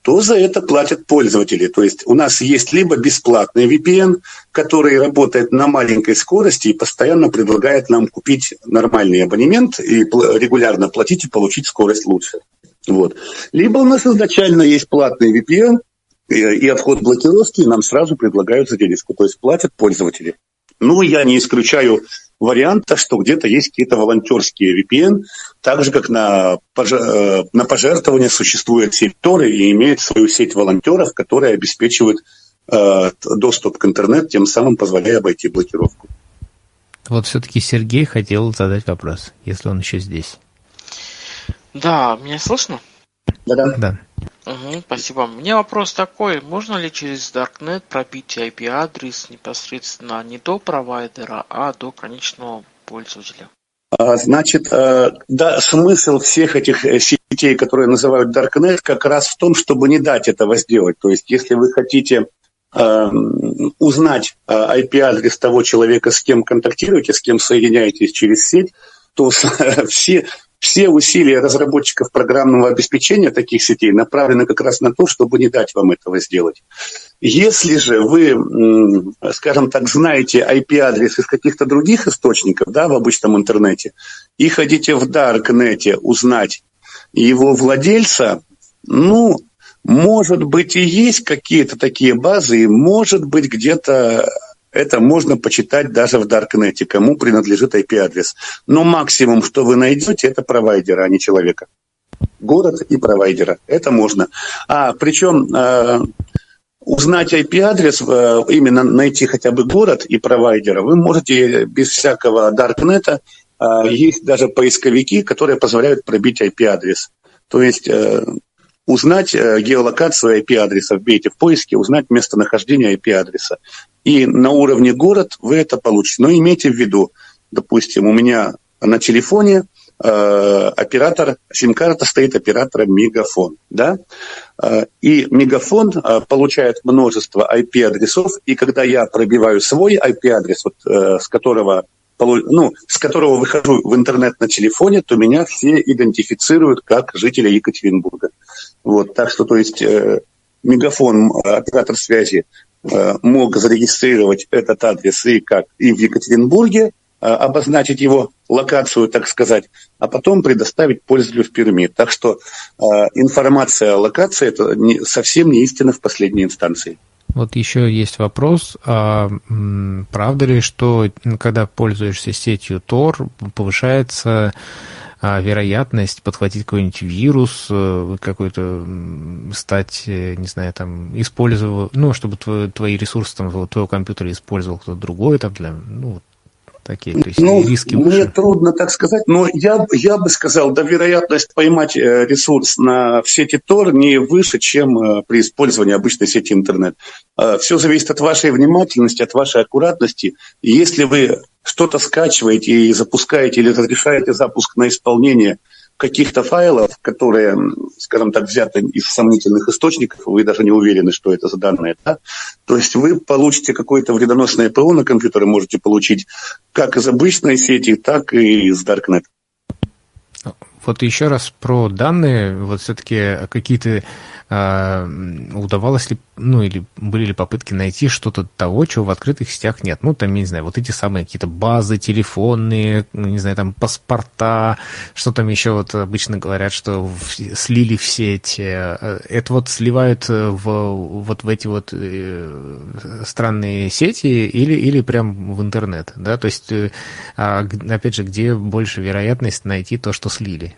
то за это платят пользователи. То есть у нас есть либо бесплатный VPN, который работает на маленькой скорости и постоянно предлагает нам купить нормальный абонемент и регулярно платить и получить скорость лучше. Вот. Либо у нас изначально есть платный VPN и обход блокировки, нам сразу предлагают за денежку, то есть платят пользователи. Ну, я не исключаю варианта, что где-то есть какие-то волонтерские VPN, так же, как на, э, на пожертвования существует сеть Торы и имеет свою сеть волонтеров, которые обеспечивают э, доступ к интернету, тем самым позволяя обойти блокировку. Вот все-таки Сергей хотел задать вопрос, если он еще здесь. Да, меня слышно? Да-да. Да. Угу, спасибо. У меня вопрос такой. Можно ли через Darknet пробить IP-адрес непосредственно не до провайдера, а до конечного пользователя? А, значит, э, да, смысл всех этих э, сетей, которые называют Darknet, как раз в том, чтобы не дать этого сделать. То есть, если вы хотите э, узнать IP-адрес того человека, с кем контактируете, с кем соединяетесь через сеть, то все, все усилия разработчиков программного обеспечения таких сетей направлены как раз на то, чтобы не дать вам этого сделать. Если же вы, скажем так, знаете IP-адрес из каких-то других источников, да, в обычном интернете, и хотите в Даркнете узнать его владельца, ну, может быть, и есть какие-то такие базы, и может быть, где-то это можно почитать даже в Даркнете, кому принадлежит IP-адрес. Но максимум, что вы найдете, это провайдера, а не человека. Город и провайдера. Это можно. А причем э, узнать IP-адрес, э, именно найти хотя бы город и провайдера, вы можете без всякого Даркнета. Э, есть даже поисковики, которые позволяют пробить IP-адрес. То есть э, узнать э, геолокацию IP-адреса, вбейте в поиске, узнать местонахождение IP-адреса. И на уровне город вы это получите. Но имейте в виду, допустим, у меня на телефоне э, оператор, сим-карта стоит оператором Мегафон. Да? Э, и Мегафон э, получает множество IP-адресов, и когда я пробиваю свой IP-адрес, вот, э, с которого ну, с которого выхожу в интернет на телефоне, то меня все идентифицируют как жителя Екатеринбурга. Вот, так что, то есть, э, Мегафон, оператор связи, э, мог зарегистрировать этот адрес и как и в Екатеринбурге, э, обозначить его локацию, так сказать, а потом предоставить пользователю в Перми. Так что э, информация о локации это не, совсем не истина в последней инстанции. Вот еще есть вопрос, а правда ли, что когда пользуешься сетью Tor, повышается а, вероятность подхватить какой-нибудь вирус, э, какой-то стать, э, не знаю, там, использовать, ну, чтобы твой, твои ресурсы там, твоего компьютера использовал кто-то другой, там, для, ну, такие, то есть ну, риски Мне трудно так сказать, но я, я бы сказал, да, вероятность поймать э, ресурс на в сети Tor не выше, чем э, при использовании обычной сети интернет. Э, Все зависит от вашей внимательности, от вашей аккуратности. Если вы что-то скачиваете и запускаете или разрешаете запуск на исполнение – каких-то файлов, которые, скажем так, взяты из сомнительных источников, вы даже не уверены, что это за данные. Да? То есть вы получите какое-то вредоносное ПО на компьютере, можете получить как из обычной сети, так и из Darknet. Вот еще раз про данные, вот все-таки какие-то а, удавалось ли, ну, или были ли попытки найти что-то того, чего в открытых сетях нет? Ну, там, я не знаю, вот эти самые какие-то базы телефонные, не знаю, там, паспорта, что там еще вот обычно говорят, что слили в сеть. Э, это вот сливают в, вот в эти вот э, странные сети или, или прям в интернет, да? То есть, э, а, опять же, где больше вероятность найти то, что слили?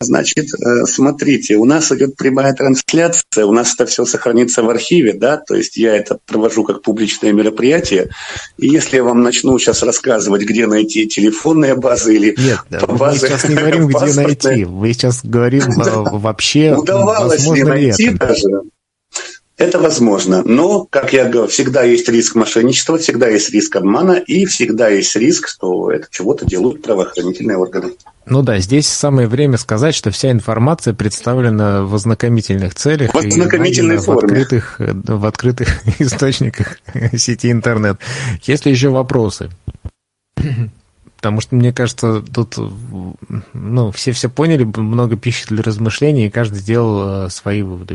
Значит, э, смотрите, у нас идет прямая трансляция, у нас это все сохранится в архиве, да, то есть я это провожу как публичное мероприятие, и если я вам начну сейчас рассказывать, где найти телефонные базы или Нет, базы, мы сейчас не говорим, где найти, мы сейчас говорим вообще, Удавалось ли найти даже, это возможно, но, как я говорю, всегда есть риск мошенничества, всегда есть риск обмана и всегда есть риск, что это чего-то делают правоохранительные органы. Ну да, здесь самое время сказать, что вся информация представлена в ознакомительных целях. В ознакомительной форме. В открытых, в открытых источниках сети интернет. Есть ли еще вопросы? Потому что, мне кажется, тут ну, все все поняли, много пищи для размышлений, и каждый сделал э, свои выводы.